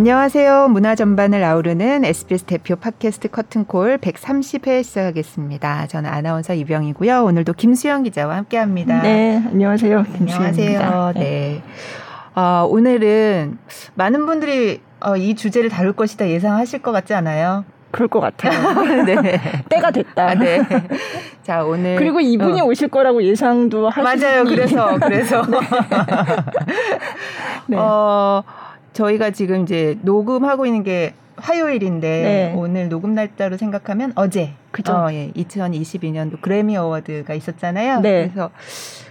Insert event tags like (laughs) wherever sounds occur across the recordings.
안녕하세요. 문화 전반을 아우르는 SBS 대표 팟캐스트 커튼콜 130회 시작하겠습니다. 저는 아나운서 이병이고요. 오늘도 김수영 기자와 함께합니다. 네, 안녕하세요. 김수영입니다. 안녕하세요. 네. 어, 오늘은 많은 분들이 어, 이 주제를 다룰 것이다 예상하실 것 같지 않아요? 그럴 것 같아요. (laughs) 네. 때가 됐다. 아, 네. 자, 오늘. 그리고 이분이 어. 오실 거라고 예상도 하시고. 맞아요. 그래서, (laughs) 그래서. 네. (laughs) 네. 어, 저희가 지금 이제 녹음하고 있는 게 화요일인데 네. 오늘 녹음 날짜로 생각하면 어제 그죠? 어, 예, 2022년도 그래미 어워드가 있었잖아요. 네. 그래서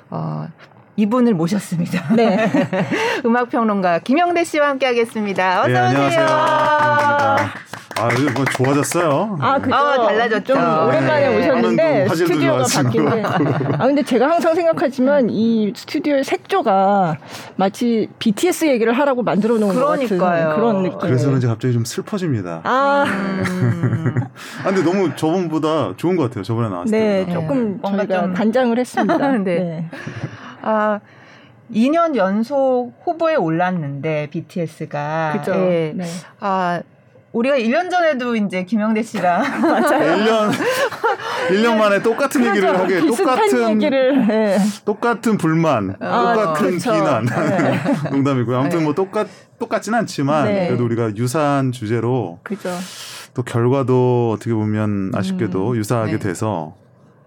어, 이분을 모셨습니다. 네. (laughs) 음악 평론가 김영대 씨와 함께 하겠습니다. 어서 네, 오세요. 아, 이 거뭐 좋아졌어요. 아, 그죠. 아, 달라졌죠. 좀 오랜만에 네. 오셨는데 스튜디오가 바뀐 게. 아, 근데 제가 항상 생각하지만 이 스튜디오의 색조가 마치 BTS 얘기를 하라고 만들어 놓은 그러니까요. 것 같은 그런 느낌. 그래서 그런지 갑자기 좀 슬퍼집니다. 아. 음. 아, 근데 너무 저번보다 좋은 것 같아요. 저번에 나왔을 때. 네, 조금 뭔가 좀 간장을 했습니다. (laughs) 네. 네. 아, 2년 연속 후보에 올랐는데 BTS가 그죠. 네. 네. 아 우리가 1년 전에도 이제 김영대 씨랑 맞아요. 1년 1년 만에 똑같은 그렇죠. 얘기를 하게 똑같은 얘기를, (laughs) 네. 똑같은 불만, 아, 똑같은 그렇죠. 비난. 네. (laughs) 농담이고요. 아무튼 네. 뭐 똑같 똑같진 않지만 네. 그래도 우리가 유사한 주제로 그죠. 또 결과도 어떻게 보면 아쉽게도 음, 유사하게 네. 돼서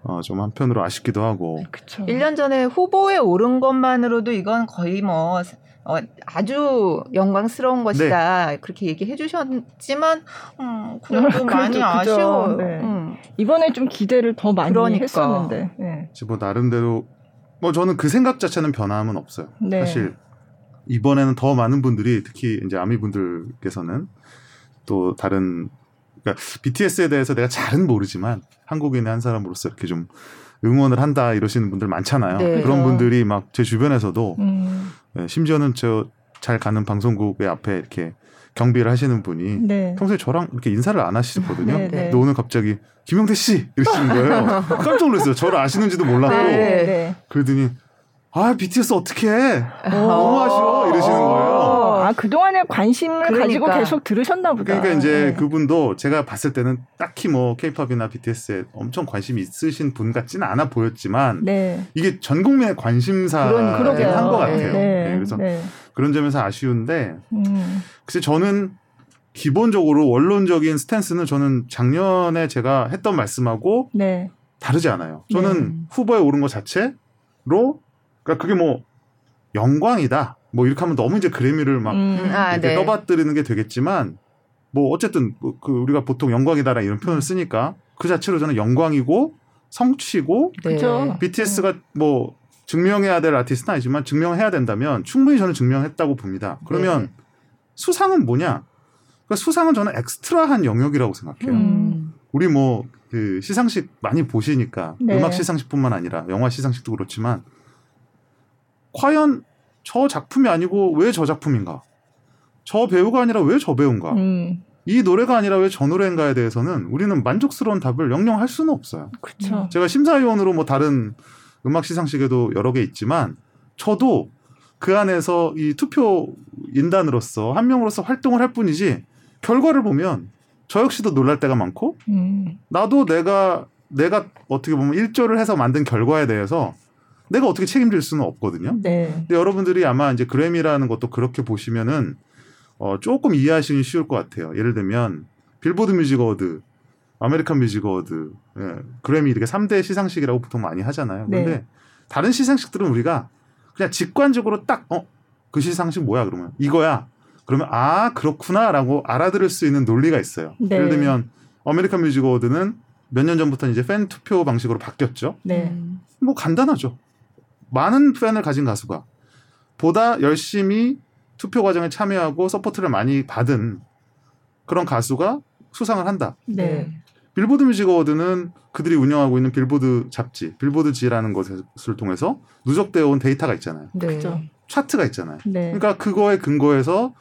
어, 좀 한편으로 아쉽기도 하고. 그쵸. 1년 전에 후보에 오른 것만으로도 이건 거의 뭐 어, 아주 영광스러운 것이다 네. 그렇게 얘기해 주셨지만 음, 좀 많이 아쉬워요. 네. 음. 이번에 좀 기대를 더 많이 그러니까. 했었는데. 네. 뭐 나름대로 뭐 저는 그 생각 자체는 변함은 없어요. 네. 사실 이번에는 더 많은 분들이 특히 이제 아미 분들께서는 또 다른 그러니까 BTS에 대해서 내가 잘은 모르지만 한국인의 한 사람으로서 이렇게 좀 응원을 한다 이러시는 분들 많잖아요. 네. 그런 분들이 막 제 주변에서도 음. 네, 심지어는 저 잘 가는 방송국의 앞에 이렇게 경비를 하시는 분이 네. 평소에 저랑 이렇게 인사를 안 하시거든요. 네, 네. 근데 오늘 갑자기 김영태 씨 이러시는 거예요. (laughs) 깜짝 놀랐어요. 저를 아시는지도 몰랐고 네, 네. 그러더니 아 BTS 어떻게 해? 너무 아쉬워 이러시는 거예요. 아, 그동안에 관심을 그러니까. 가지고 계속 들으셨나 보다. 그러니까 이제 네. 그분도 제가 봤을 때는 딱히 뭐 케이팝이나 BTS에 엄청 관심이 있으신 분 같지는 않아 보였지만 네. 이게 전 국민의 관심사긴 한 것 같아요. 네. 네. 그래서 네. 그런 점에서 아쉬운데 음. 글쎄 저는 기본적으로 원론적인 스탠스는 저는 작년에 제가 했던 말씀하고 네. 다르지 않아요. 저는 후보에 오른 것 자체로 그러니까 그게 뭐 영광이다. 뭐 이렇게 하면 너무 이제 그래미를 막 음, 아, 이렇게 네. 떠받드리는 게 되겠지만 뭐 어쨌든 뭐그 우리가 보통 영광이다라 이런 표현을 쓰니까 그 자체로 저는 영광이고 성취고 네. BTS가 뭐 증명해야 될 아티스트는 아니지만 증명해야 된다면 충분히 저는 증명했다고 봅니다. 그러면 네. 수상은 뭐냐? 그러니까 수상은 저는 엑스트라한 영역이라고 생각해요. 음. 우리 뭐 그 시상식 많이 보시니까 네. 음악 시상식뿐만 아니라 영화 시상식도 그렇지만 과연 저 작품이 아니고 왜 저 작품인가? 저 배우가 아니라 왜 저 배우인가? 음. 이 노래가 아니라 왜 저 노래인가에 대해서는 우리는 만족스러운 답을 영영 할 수는 없어요. 그렇죠. 제가 심사위원으로 뭐 다른 음악 시상식에도 여러 개 있지만 저도 그 안에서 이 투표 인단으로서 한 명으로서 활동을 할 뿐이지 결과를 보면 저 역시도 놀랄 때가 많고 음. 나도 내가 내가 어떻게 보면 일조를 해서 만든 결과에 대해서 내가 어떻게 책임질 수는 없거든요. 네. 근데 여러분들이 아마 이제 그래미라는 것도 그렇게 보시면은 어, 조금 이해하시기 쉬울 것 같아요. 예를 들면 Billboard Music Award, American Music Award, 예, 그래미 이렇게 3대 시상식이라고 보통 많이 하잖아요. 네. 근데 네. 다른 시상식들은 우리가 그냥 직관적으로 딱 어, 그 시상식 뭐야 그러면 이거야. 그러면 아 그렇구나라고 알아들을 수 있는 논리가 있어요. 네. 예를 들면 American Music Award는 몇 년 전부터 이제 팬 투표 방식으로 바뀌었죠. 네. 뭐 간단하죠. 많은 팬을 가진 가수가 보다 열심히 투표 과정에 참여하고 support를 많이 받은 그런 가수가 수상을 한다. 네. Billboard Music Award는 그들이 운영하고 있는 빌보드 잡지, 빌보드 지라는 것을 통해서 누적되어 온 데이터가 있잖아요. 네. 그렇죠. 차트가 있잖아요. 네. 그러니까 그거에 근거해서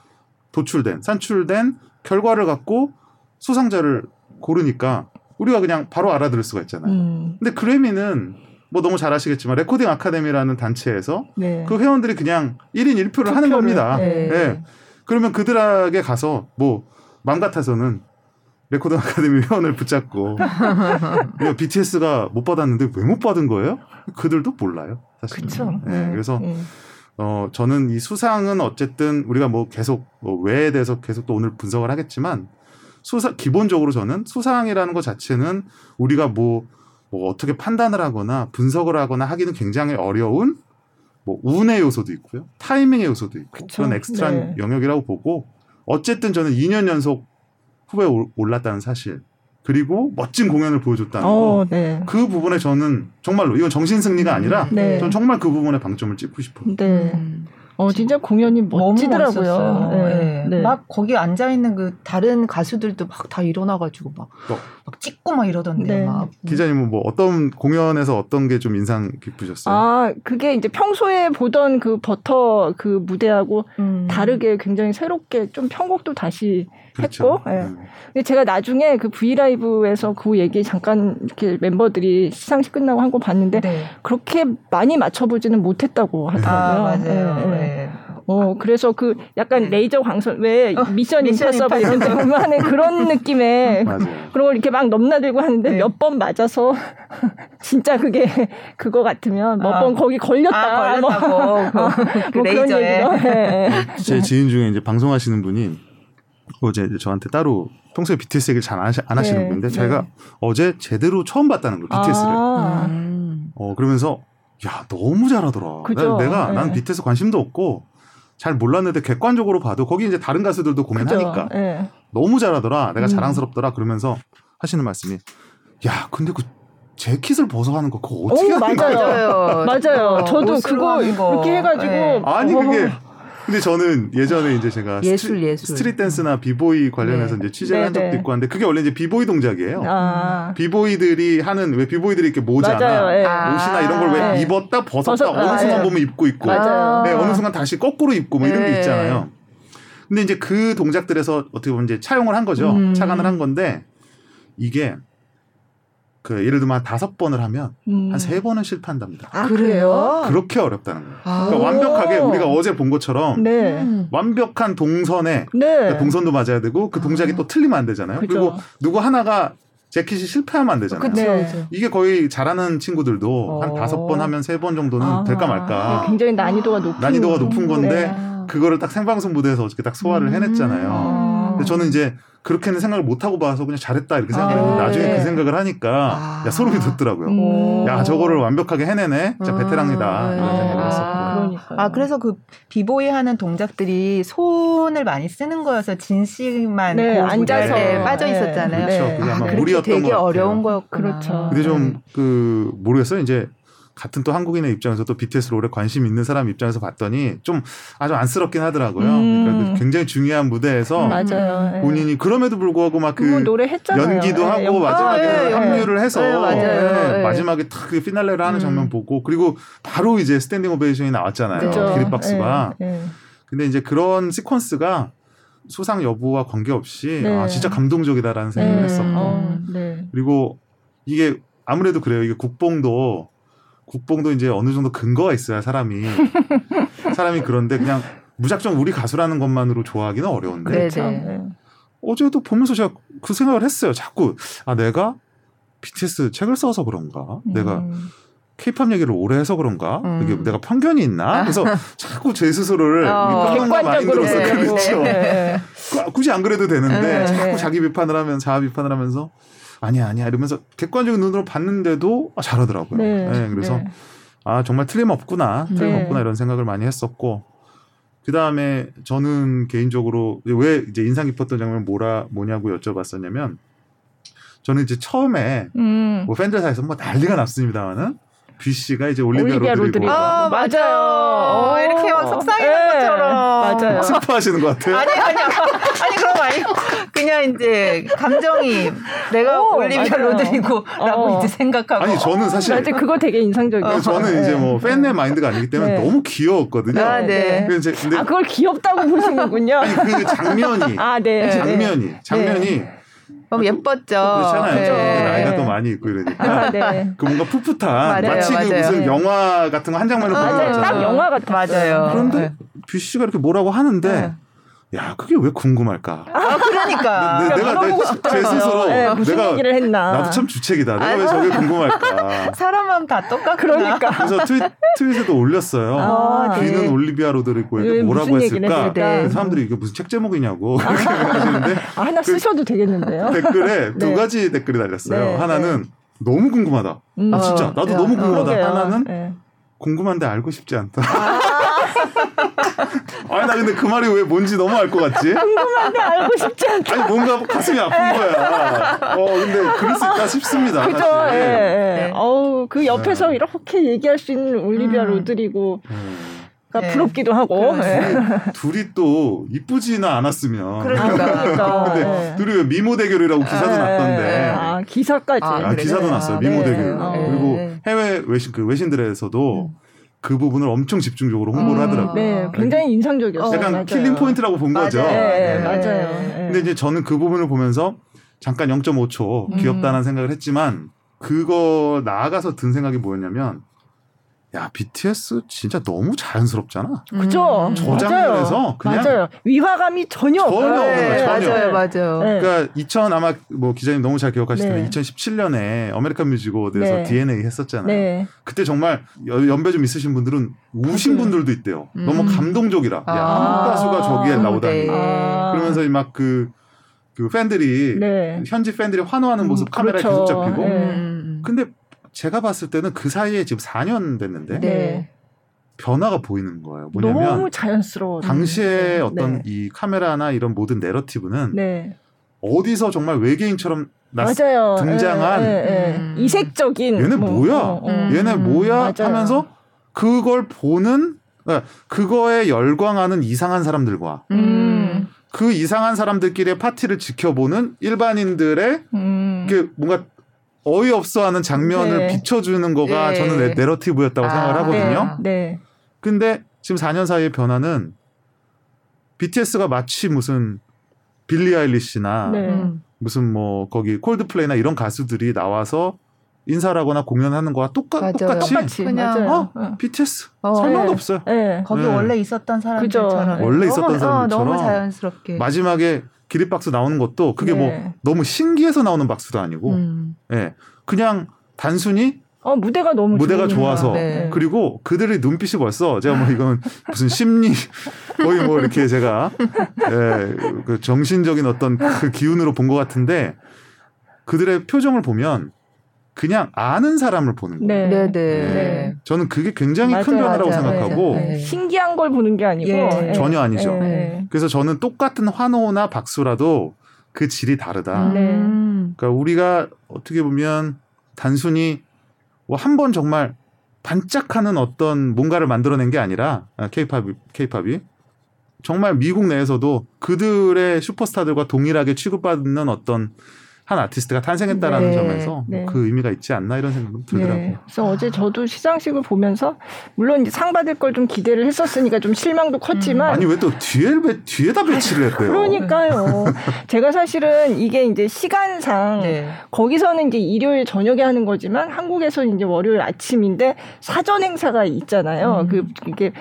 도출된, 산출된 결과를 갖고 수상자를 고르니까 우리가 그냥 바로 알아들을 수가 있잖아요. 음. 근데 그래미는 뭐 너무 잘 아시겠지만 Recording Academy라는 단체에서 네. 그 회원들이 그냥 1인 1표를 하는 겁니다. 네. 네. 그러면 그들에게 가서 뭐 맘 같아서는 Record Academy (laughs) 회원을 붙잡고 (laughs) BTS가 못 받았는데 왜 못 받은 거예요? 그들도 몰라요. 사실. 그렇죠. 네, 그래서 음. 어 저는 이 수상은 어쨌든 우리가 뭐 계속 뭐 왜에 대해서 계속 또 오늘 분석을 하겠지만 수상 기본적으로 저는 수상이라는 것 자체는 우리가 뭐, 뭐 어떻게 판단을 하거나 분석을 하거나 하기는 굉장히 어려운 뭐 운의 요소도 있고요. 타이밍의 요소도 있고 그쵸? 그런 엑스트라 네. 영역이라고 보고 어쨌든 저는 2년 연속 후보에 올랐다는 사실 그리고 멋진 공연을 보여줬다는 어, 거. 네. 그 부분에 저는 정말로 이건 정신 승리가 아니라 네. 저는 정말 그 부분에 방점을 찍고 싶어요. 네. 음. 어 진짜 공연이 멋지더라고요. 네. 네. 막 거기 앉아 있는 그 다른 가수들도 막 다 일어나가지고 막, 어. 막 찍고 막 이러던데 네. 막. 기자님은 뭐 어떤 공연에서 어떤 게 좀 인상 깊으셨어요? 아 그게 이제 평소에 보던 그 버터 그 무대하고 음. 다르게 굉장히 새롭게 좀 편곡도 다시 그렇죠. 했고. 네. 근데 제가 나중에 그 V 라이브에서 그 얘기 잠깐 이렇게 멤버들이 시상식 끝나고 한 거 봤는데 네. 그렇게 많이 맞춰보지는 못했다고 하더라고요. 아, 맞아요. 네. 네. 어, 그래서 그 약간 네. 레이저 광선, 왜 어, 미션 임파서블 이런 하는 그런 (laughs) 느낌의 그런 걸 이렇게 막 넘나들고 하는데 네. 몇번 맞아서 (laughs) 진짜 그게 (laughs) 그거 같으면 몇번 아. 거기 걸렸다. 아, 걸렸다고. 뭐, 뭐, 그뭐 레이저에. 네. 제 지인 중에 이제 방송하시는 분이 어제 저한테 따로 평소에 BTS 얘기를 잘안 하시는 네. 분인데 제가 어제 제대로 처음 봤다는 거예요, BTS를. 아. 어, 그러면서 야, 너무 잘하더라. 그죠? 내가 네. 난 BTS 관심도 없고 잘 몰랐는데 객관적으로 봐도 거기 이제 다른 가수들도 공연하니까 네. 너무 잘하더라. 내가 음. 자랑스럽더라. 그러면서 하시는 말씀이 야, 근데 그 재킷을 벗어 하는 거 그거 어떻게 오, 하는 맞아요. 거야? 맞아요. 저도 그거 이렇게 해가지고 네. 아니 그게 근데 저는 예전에 이제 제가 예술, 예술. 스트릿 댄스나 비보이 관련해서 네. 이제 취재를 한 적도 네, 네. 있고 한데 그게 원래 이제 비보이 동작이에요. 아. 비보이들이 하는 왜 비보이들이 이렇게 모자나 네. 옷이나 이런 걸왜 아. 입었다 벗었다 벗었다. 어느 순간 네. 보면 입고 있고 네, 어느 순간 다시 거꾸로 입고 뭐 이런 게 있잖아요. 근데 이제 그 동작들에서 어떻게 보면 이제 차용을 한 거죠. 음. 차관을 한 건데 이게 그 예를 들면 한 다섯 번을 하면 음. 한세 번은 실패한답니다. 아, 그래요? 그렇게 어렵다는 거예요. 아. 그러니까 완벽하게 우리가 어제 본 것처럼 네. 완벽한 동선에 네. 그러니까 동선도 맞아야 되고 그 동작이 아. 또 틀리면 안 되잖아요. 그죠. 그리고 누구 하나가 재킷이 실패하면 안 되잖아요. 네. 이게 거의 잘하는 친구들도 어. 한 다섯 번 하면 세 번 정도는 아. 될까 말까. 네, 굉장히 난이도가 높은 난이도가 높은 건데 네. 그거를 딱 생방송 무대에서 어떻게 딱 소화를 음. 해냈잖아요. 아. 근데 저는 이제 그렇게는 생각을 못 하고 봐서 그냥 잘했다 이렇게 생각했는데 아, 나중에 네. 그 생각을 하니까 아. 야 소름이 돋더라고요. 음. 야 저거를 완벽하게 해내네. 진짜 음. 베테랑이다 이런 생각을 했었고. 아 그래서 그 비보이 하는 동작들이 손을 많이 쓰는 거여서 진심만 네, 앉아서 빠져 네. 있었잖아요. 그렇죠. 그게 아마 아, 무리였던 되게 어려운 거였구나. 그렇죠. 근데 좀 그 모르겠어요. 이제 같은 또 한국인의 입장에서 또 BTS를 오래 관심 있는 사람 입장에서 봤더니 좀 아주 안쓰럽긴 하더라고요. 음. 그러니까 그 굉장히 중요한 무대에서 맞아요. 네. 본인이 그럼에도 불구하고 막그 뭐 연기도 네, 하고 연... 마지막에 아, 네. 합류를 해서 네, 네, 마지막에 탁 그 피날레를 하는 음. 장면 보고 그리고 바로 이제 standing ovation이 나왔잖아요. 그렇죠. 기립박수가. 근데 이제 그런 시퀀스가 수상 여부와 관계없이 아 진짜 감동적이다라는 생각을 했었고 어, 그리고 이게 아무래도 그래요. 이게 국뽕도 국뽕도 이제 어느 정도 근거가 있어야 사람이 (laughs) 사람이 그런데 그냥 무작정 우리 가수라는 것만으로 좋아하기는 어려운데 그렇죠. 네. 어제도 보면서 제가 그 생각을 했어요. 자꾸 아 내가 BTS 책을 써서 그런가? 음. 내가 케이팝 얘기를 오래 해서 그런가? 음. 이게 내가 편견이 있나? 그래서 자꾸 제 스스로를 어, 평론가 마인드로서 네. 그렇죠. 네. 굳이 안 그래도 되는데 네. 자꾸 자기 비판을 하면 자아 비판을 하면서 아니야 아니야 이러면서 객관적인 눈으로 봤는데도 아, 잘하더라고요. 네. 네 그래서 네. 아 정말 틀림없구나 틀림없구나 네. 이런 생각을 많이 했었고 그 다음에 저는 개인적으로 왜 이제 인상 깊었던 장면 뭐라 뭐냐고 여쭤봤었냐면 저는 이제 처음에 음. 뭐 팬들 사이에서 뭐 난리가 났습니다만은 비 씨가 이제 올리비아, 올리비아 로드리고. 아, 맞아요. 어, 이렇게 막 속상해는 네. 것처럼. 맞아요. 슬퍼하시는 것 같아요. 아니, 아니, 아니, 그럼 아니고. 그냥 이제 감정이 내가 오, 올리비아 로드리고라고 어. 이제 생각하고. 아니, 저는 사실. 맞아, 그거 되게 인상적이에요. 저는 네. 이제 뭐 팬의 마인드가 아니기 때문에 네. 너무 귀여웠거든요. 아, 네. 근데, 근데 아, 그걸 귀엽다고 보시는군요. 아니, 그 장면이. 아, 네. 장면이. 장면이. 네. 너무 예뻤죠. 그렇잖아요. 네. 나이가 또 많이 있고 이러니까. 아, 네. (laughs) 그 뭔가 풋풋한 맞아요, 마치 맞아요. 그 무슨 영화 같은 거 한 장면을 보는 거잖아요. 딱 영화 같았어요. 맞아요. 그런데 네. 비 씨가 이렇게 뭐라고 하는데 네. 야 그게 왜 궁금할까? 아 그러니까 내, 내가 내, 제 스스로 네, 무슨 내가 얘기를 했나? 나도 참 주책이다. 내가 왜 저게 궁금할까? (laughs) 사람 마음 다 똑같 그러니까. 그래서 트윗, 트윗에도 올렸어요. 아, 귀는 네. 올리비아 로드리고 네, 뭐라고 했을까? 네. 사람들이 이게 무슨 책 제목이냐고 그렇게 하시는데 (laughs) 아, 하나 그 쓰셔도 되겠는데요? 댓글에 (laughs) 두 네. 가지 댓글이 달렸어요. 네, 하나는 너무 궁금하다. 음. 아 진짜 나도 어, 너무 궁금하다. 하나는 궁금한데 알고 싶지 않다. 아. (laughs) 아니 나 근데 그 말이 왜 뭔지 너무 알 것 같지? 궁금한데 알고 싶지 않다. 아니 뭔가 가슴이 아픈 거야. 어 근데 그럴 수 있다 싶습니다. 그죠. 예, 예. 네. 어우 그 옆에서 네. 이렇게 얘기할 수 있는 올리비아 음. 로드리고. 음. 그러니까 네. 부럽기도 하고 네. 둘이 또 이쁘지는 않았으면 그러니까 (laughs) 근데 네. 둘이 왜 미모 대결이라고 기사도 네. 났던데 아 기사까지 아, 아 기사도 났어요 미모 대결 네. 그리고 해외 외신 그 외신들에서도 음. 그 부분을 엄청 집중적으로 홍보를 음, 하더라고요. 네, 굉장히 인상적이었어요. 약간 맞아요. killing point라고 본 맞아요. 거죠. 네, 네. 맞아요. 네. 근데 이제 저는 그 부분을 보면서 잠깐 0.5초 귀엽다는 음. 생각을 했지만 그거 나아가서 든 생각이 뭐였냐면 야 BTS 진짜 너무 자연스럽잖아. 그죠? 저 장면에서 그냥 맞아요. 위화감이 전혀 전혀 없는 거예요. 전혀. 맞아요, 맞아요. 네. 그러니까 2000 아마 뭐 기자님 너무 잘 기억하실 텐데 네. 2017년에 American Music Award에서 네. DNA 했었잖아요. 네. 그때 정말 연배 좀 있으신 분들은 우신 분들도 있대요. 음. 너무 감동적이라. 아. 야, 한국 가수가 저기에 나오다니. 아. 그러면서 막그 그 팬들이 네. 현지 팬들이 환호하는 모습 음, 카메라에 그렇죠. 계속 잡히고. 네. 근데 제가 봤을 때는 그 사이에 지금 4년 됐는데 네. 변화가 보이는 거예요. 뭐냐면 너무 자연스러워. 당시에 네. 어떤 네. 이 카메라나 이런 모든 내러티브는 네. 어디서 정말 외계인처럼 맞아요. 등장한 에, 에, 에. 음. 이색적인 얘네 뭐, 야 어, 어. 얘네 뭐야 맞아요. 하면서 그걸 보는 그러니까 그거에 열광하는 이상한 사람들과 음. 그 이상한 사람들끼리의 파티를 지켜보는 일반인들의 음. 뭔가 어이없어하는 장면을 네. 비춰주는 거가 네. 저는 내러티브였다고 아, 생각을 하거든요. 네. 네. 근데 지금 4년 사이의 변화는 BTS가 마치 무슨 빌리 아일리시나 네. 음. 무슨 뭐 거기 콜드플레이나 이런 가수들이 나와서 인사를 하거나 공연하는 거와 똑같, 맞아요. 똑같이, 그냥 어? 어. BTS 어, 설명도 네. 없어요. 네. 거기 원래 있었던 사람들처럼 원래 있었던 사람들처럼 너무 자연스럽게 마지막에 기립박수 나오는 것도 그게 뭐 네. 뭐 너무 신기해서 나오는 박수도 아니고 음. 예. 그냥 단순히 어 무대가 너무 무대가 좋아서 네. 그리고 그들의 눈빛이 벌써 제가 뭐 이건 무슨 심리 (laughs) 거의 뭐 이렇게 제가 예, 그 정신적인 어떤 그 기운으로 본 것 같은데 그들의 표정을 보면 그냥 아는 사람을 보는 거예요. 네. 네, 네. 네. 저는 그게 굉장히 맞아요, 큰 변화라고 맞아요. 생각하고 네. 신기한 걸 보는 게 아니고 예. 전혀 아니죠. 예. 그래서 저는 똑같은 환호나 박수라도 그 질이 다르다. 음. 그러니까 우리가 어떻게 보면 단순히 뭐 한 번 정말 반짝하는 어떤 뭔가를 만들어낸 게 아니라 케이팝이 케이팝이 정말 미국 내에서도 그들의 슈퍼스타들과 동일하게 취급받는 어떤 한 아티스트가 탄생했다라는 네. 점에서 네. 그 의미가 있지 않나 이런 생각도 들더라고요. 네. 그래서 어제 저도 시상식을 보면서 물론 상 받을 걸 좀 기대를 했었으니까 좀 실망도 컸지만 음. 아니 왜 또 뒤에 뒤에다 배치를 했대요? 그러니까요. 제가 사실은 이게 이제 시간상 네. 거기서는 이제 일요일 저녁에 하는 거지만 한국에서는 이제 월요일 아침인데 사전 행사가 있잖아요. 음. 그 이게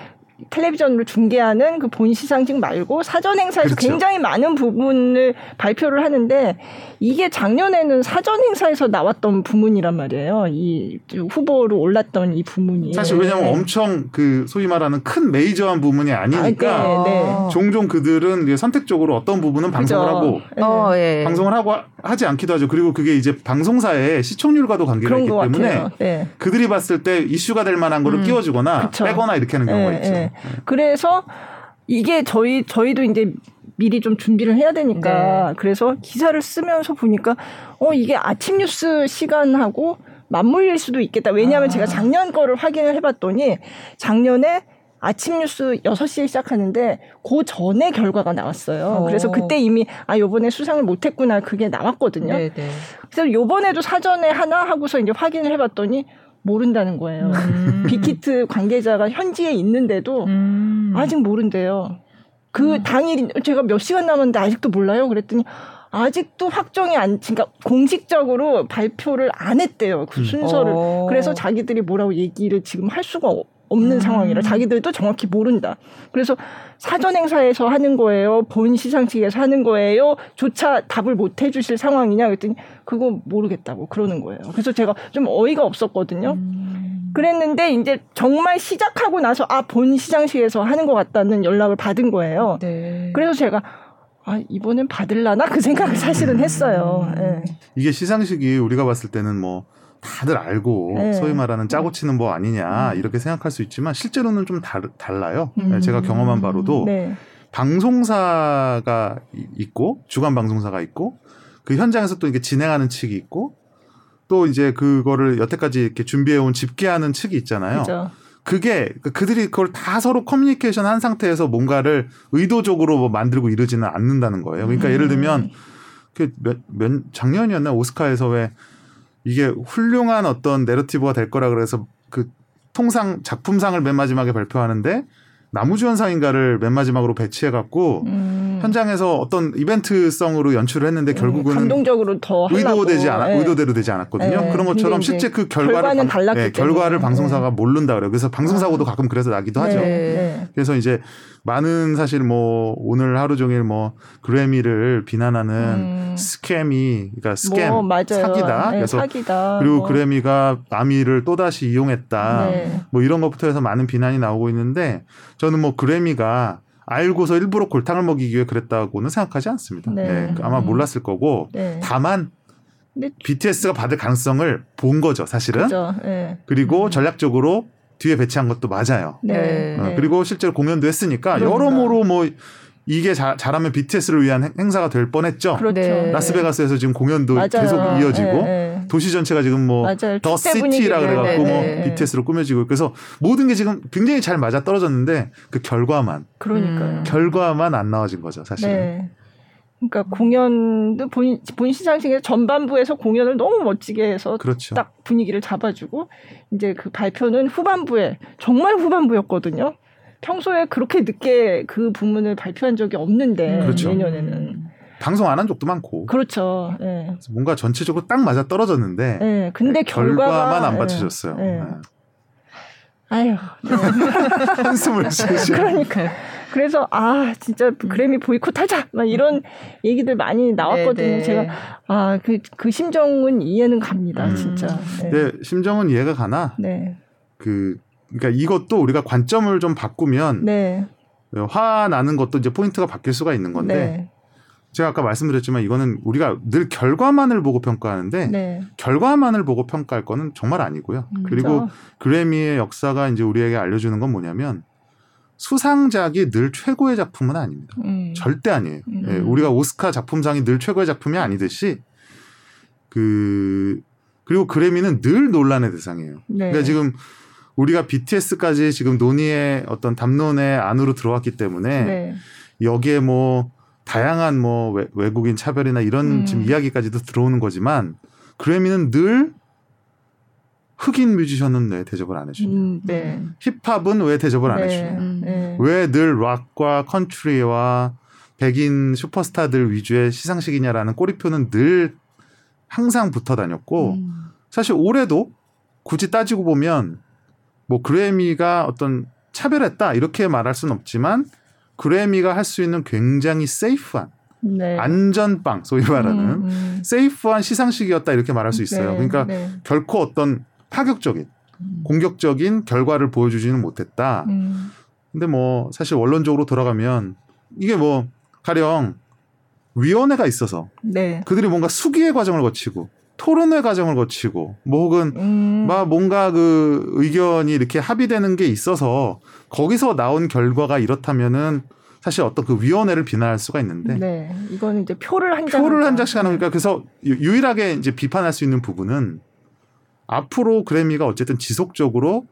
텔레비전으로 중계하는 그 본 시상식 말고 사전 행사에서 그렇죠. 굉장히 많은 부분을 발표를 하는데 이게 작년에는 사전 행사에서 나왔던 부문이란 말이에요. 이 후보로 올랐던 이 부문이. 사실 왜냐하면 네. 엄청 그 소위 말하는 큰 메이저한 부문이 아니니까 아, 네, 네. 종종 그들은 선택적으로 어떤 부분은 방송을 그죠. 하고 어, 예. 방송을 하고 하지 않기도 하죠. 그리고 그게 이제 방송사의 시청률과도 관계가 있기 때문에 네. 그들이 봤을 때 이슈가 될 만한 거를 음. 끼워주거나 그쵸. 빼거나 이렇게 하는 경우가 네, 있죠. 네. 그래서 이게 저희 저희도 이제 미리 좀 준비를 해야 되니까 네. 그래서 기사를 쓰면서 보니까 어 이게 아침 뉴스 시간하고 맞물릴 수도 있겠다. 왜냐하면 아. 제가 작년 거를 확인을 해봤더니 작년에 아침 뉴스 6시에 시작하는데 그 전에 결과가 나왔어요. 오. 그래서 그때 이미 아 요번에 수상을 못 했구나 그게 나왔거든요. 네네. 네. 그래서 요번에도 사전에 하나 하고서 이제 확인을 해 봤더니 모른다는 거예요. 음. 빅히트 관계자가 현지에 있는데도 음. 아직 모른대요. 그 음. 당일 제가 몇 시간 남았는데 아직도 몰라요. 그랬더니 아직도 확정이 안, 그러니까 공식적으로 발표를 안 했대요. 그 음. 순서를. 음. 그래서 자기들이 뭐라고 얘기를 지금 할 수가 없는 음. 상황이라 자기들도 정확히 모른다. 그래서 사전 행사에서 하는 거예요. 본 시상식에서 하는 거예요. 조차 답을 못 해주실 상황이냐 그랬더니 그거 모르겠다고 그러는 거예요. 그래서 제가 좀 어이가 없었거든요. 음. 그랬는데 이제 정말 시작하고 나서 아 본 시상식에서 하는 것 같다는 연락을 받은 거예요. 네. 그래서 제가 아 이번엔 받을라나 그 생각을 사실은 했어요. 네. 이게 시상식이 우리가 봤을 때는 뭐 다들 알고 네. 소위 말하는 짜고 치는 뭐 아니냐 음. 이렇게 생각할 수 있지만 실제로는 좀 달, 달라요. 음. 제가 경험한 바로도 네. 방송사가 있고 주간 방송사가 있고 그 현장에서 또 이게 진행하는 측이 있고 또 이제 그거를 여태까지 이렇게 준비해온 집계하는 측이 있잖아요. 그죠. 그게 그 그들이 그걸 다 서로 커뮤니케이션 한 상태에서 뭔가를 의도적으로 뭐 만들고 이러지는 않는다는 거예요. 그러니까 음. 예를 들면 그 몇, 몇 작년이었나 오스카에서 왜 이게 훌륭한 어떤 내러티브가 될 거라 그래서 그 통상 작품상을 맨 마지막에 발표하는데 나무주연상인가를 맨 마지막으로 배치해 갖고 음. 현장에서 어떤 이벤트성으로 연출을 했는데 음, 결국은 감동적으로 더 의도되지 않아 네. 의도대로 되지 않았거든요. 네. 그런 것처럼 실제 그 결과를 방, 네, 결과를 방송사가 네. 모른다 그래요. 그래서 방송사고도 아. 가끔 그래서 나기도 하죠. 네. 그래서 이제 많은 사실 뭐 오늘 하루 종일 뭐 그래미를 비난하는 음. 스캠이 그러니까 스캠 뭐, 사기다. 네, 그래서 사기다. 그리고 뭐. 그래미가 아미를 또 다시 이용했다. 네. 뭐 이런 것부터 해서 많은 비난이 나오고 있는데 저는 뭐 그래미가 알고서 일부러 골탕을 먹이기 위해 그랬다고는 생각하지 않습니다. 네. 네. 아마 음. 몰랐을 거고 네. 다만 BTS가 받을 가능성을 본 거죠, 사실은. 그죠. 네. 그리고 음. 전략적으로 뒤에 배치한 것도 맞아요. 네. 어, 그리고 실제로 공연도 했으니까 그러니까. 여러모로 뭐 이게 자, 잘하면 BTS를 위한 행사가 될 뻔했죠. 그렇죠. 네. 라스베가스에서 지금 공연도 맞아요. 계속 이어지고 네, 네. 도시 전체가 지금 뭐 더 시티라 그래갖고 뭐 네, 네. BTS로 꾸며지고 그래서 모든 게 지금 굉장히 잘 맞아 떨어졌는데 그 결과만 그러니까요. 결과만 안 나와진 거죠 사실은. 네. 그러니까 공연도 본, 본 시상식에서 전반부에서 공연을 너무 멋지게 해서 그렇죠. 딱 분위기를 잡아주고 이제 그 발표는 후반부에 정말 후반부였거든요. 평소에 그렇게 늦게 그 부문을 발표한 적이 없는데 그렇죠. 내년에는 방송 안 한 적도 많고 그렇죠. 네. 뭔가 전체적으로 딱 맞아 떨어졌는데 네. 근데 결과만 안 받쳐졌어요. 네. 네. 아유 (laughs) 한숨을 쉬시 그러니까 그래서 아 진짜 그래미 보이콧하자 막 이런 얘기들 많이 나왔거든요. 네네. 네. 제가 아그그 그 심정은 이해는 갑니다, 음. 진짜. 네. 네. 심정은 이해가 가나. 네. 그 그러니까 이것도 우리가 관점을 좀 바꾸면 네. 화 나는 것도 이제 포인트가 바뀔 수가 있는 건데 네. 제가 아까 말씀드렸지만 이거는 우리가 늘 결과만을 보고 평가하는데 네. 결과만을 보고 평가할 거는 정말 아니고요. 음, 그리고 그렇죠. 그래미의 역사가 이제 우리에게 알려주는 건 뭐냐면 수상작이 늘 최고의 작품은 아닙니다. 음. 절대 아니에요. 음. 예, 우리가 오스카 작품상이 늘 최고의 작품이 아니듯이 그 그리고 그래미는 늘 논란의 대상이에요. 네. 그러니까 지금 우리가 BTS까지 지금 논의의 어떤 담론의 안으로 들어왔기 때문에 네. 여기에 뭐 다양한 뭐 외, 국인 차별이나 이런 음. 지금 이야기까지도 들어오는 거지만 그래미는 늘 흑인 뮤지션은 왜 대접을 안 해주냐. 음, 네. 힙합은 왜 대접을 안 네. 해주냐. 음, 네. 왜늘 락과 컨트리와 백인 슈퍼스타들 위주의 시상식이냐라는 꼬리표는 늘 항상 붙어 다녔고 음. 사실 올해도 굳이 따지고 보면 뭐 그래미가 어떤 차별했다 이렇게 말할 수는 없지만 그래미가 할 수 있는 굉장히 세이프한 네. 안전빵 소위 말하는 음, 음. 세이프한 시상식이었다 이렇게 말할 수 있어요. 네, 그러니까 네. 결코 어떤 파격적인 음. 공격적인 결과를 보여주지는 못했다. 음. 근데 뭐 사실 원론적으로 돌아가면 이게 뭐 가령 위원회가 있어서 네. 그들이 뭔가 수기의 과정을 거치고 토론회 과정을 거치고 뭐 혹은 음. 막 뭔가 그 의견이 이렇게 합의되는 게 있어서 거기서 나온 결과가 이렇다면은 사실 어떤 그 위원회를 비난할 수가 있는데 네. 이거는 이제 표를 한 장. 표를 한 장씩 하는 거니까 그래서 유일하게 이제 비판할 수 있는 부분은 앞으로 그래미가 어쨌든 지속적으로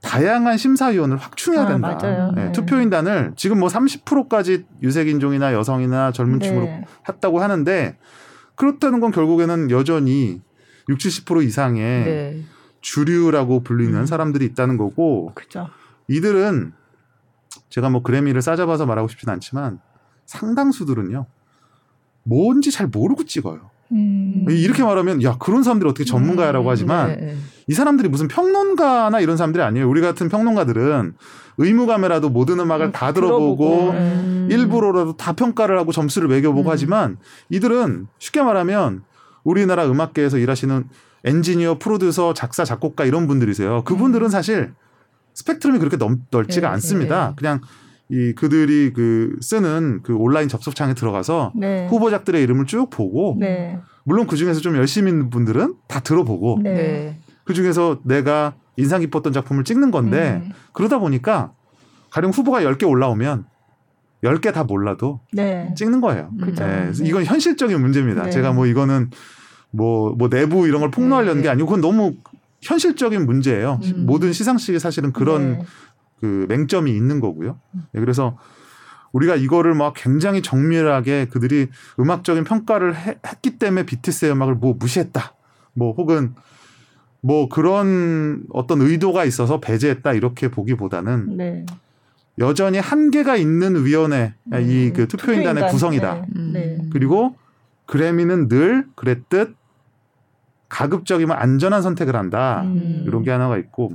다양한 심사위원을 확충해야 아, 된다. 아, 네, 네. 투표인단을 지금 뭐 30%까지 유색인종이나 여성이나 젊은 네. 층으로 했다고 하는데 그렇다는 건 결국에는 여전히 60, 70% 이상의 네. 주류라고 불리는 음. 사람들이 있다는 거고 그죠. 이들은 제가 뭐 그래미를 싸잡아서 말하고 싶진 않지만 상당수들은요 뭔지 잘 모르고 찍어요. 음. 이렇게 말하면 야 그런 사람들이 어떻게 전문가라고 음. 하지만 네, 네. 이 사람들이 무슨 평론가나 이런 사람들이 아니에요. 우리 같은 평론가들은 의무감에라도 모든 음악을 음, 다 들어보고 음. 일부러라도 다 평가를 하고 점수를 매겨보고 음. 하지만 이들은 쉽게 말하면 우리나라 음악계에서 일하시는 엔지니어, 프로듀서, 작사, 작곡가 이런 분들이세요. 그분들은 음. 사실 스펙트럼이 그렇게 넓, 넓지가 네, 않습니다. 네. 그냥 이 그들이 그 쓰는 그 온라인 접속창에 들어가서 네. 후보작들의 이름을 쭉 보고 네. 물론 그 중에서 좀 열심히 있는 분들은 다 들어보고 네. 네. 그 중에서 내가 인상 깊었던 작품을 찍는 건데 음. 그러다 보니까 가령 후보가 10개 올라오면 10개 다 몰라도 네. 찍는 거예요. 음. 네. 이건 현실적인 문제입니다. 제가 뭐 이거는 뭐, 뭐 내부 이런 걸 폭로하려는 게 아니고 그건 너무 현실적인 문제예요. 음. 모든 시상식이 사실은 그런 그 맹점이 있는 거고요. 네, 그래서 우리가 이거를 막 굉장히 정밀하게 그들이 음악적인 평가를 해, 했기 때문에 BTS의 음악을 뭐 무시했다. 뭐 혹은 뭐 그런 어떤 의도가 있어서 배제했다 이렇게 보기보다는 네. 여전히 한계가 있는 위원회 음, 이그 투표인단의 투표인단. 구성이다. 네. 음. 네. 그리고 그래미는 늘 그랬듯 가급적이면 안전한 선택을 한다. 음. 이런 게 하나가 있고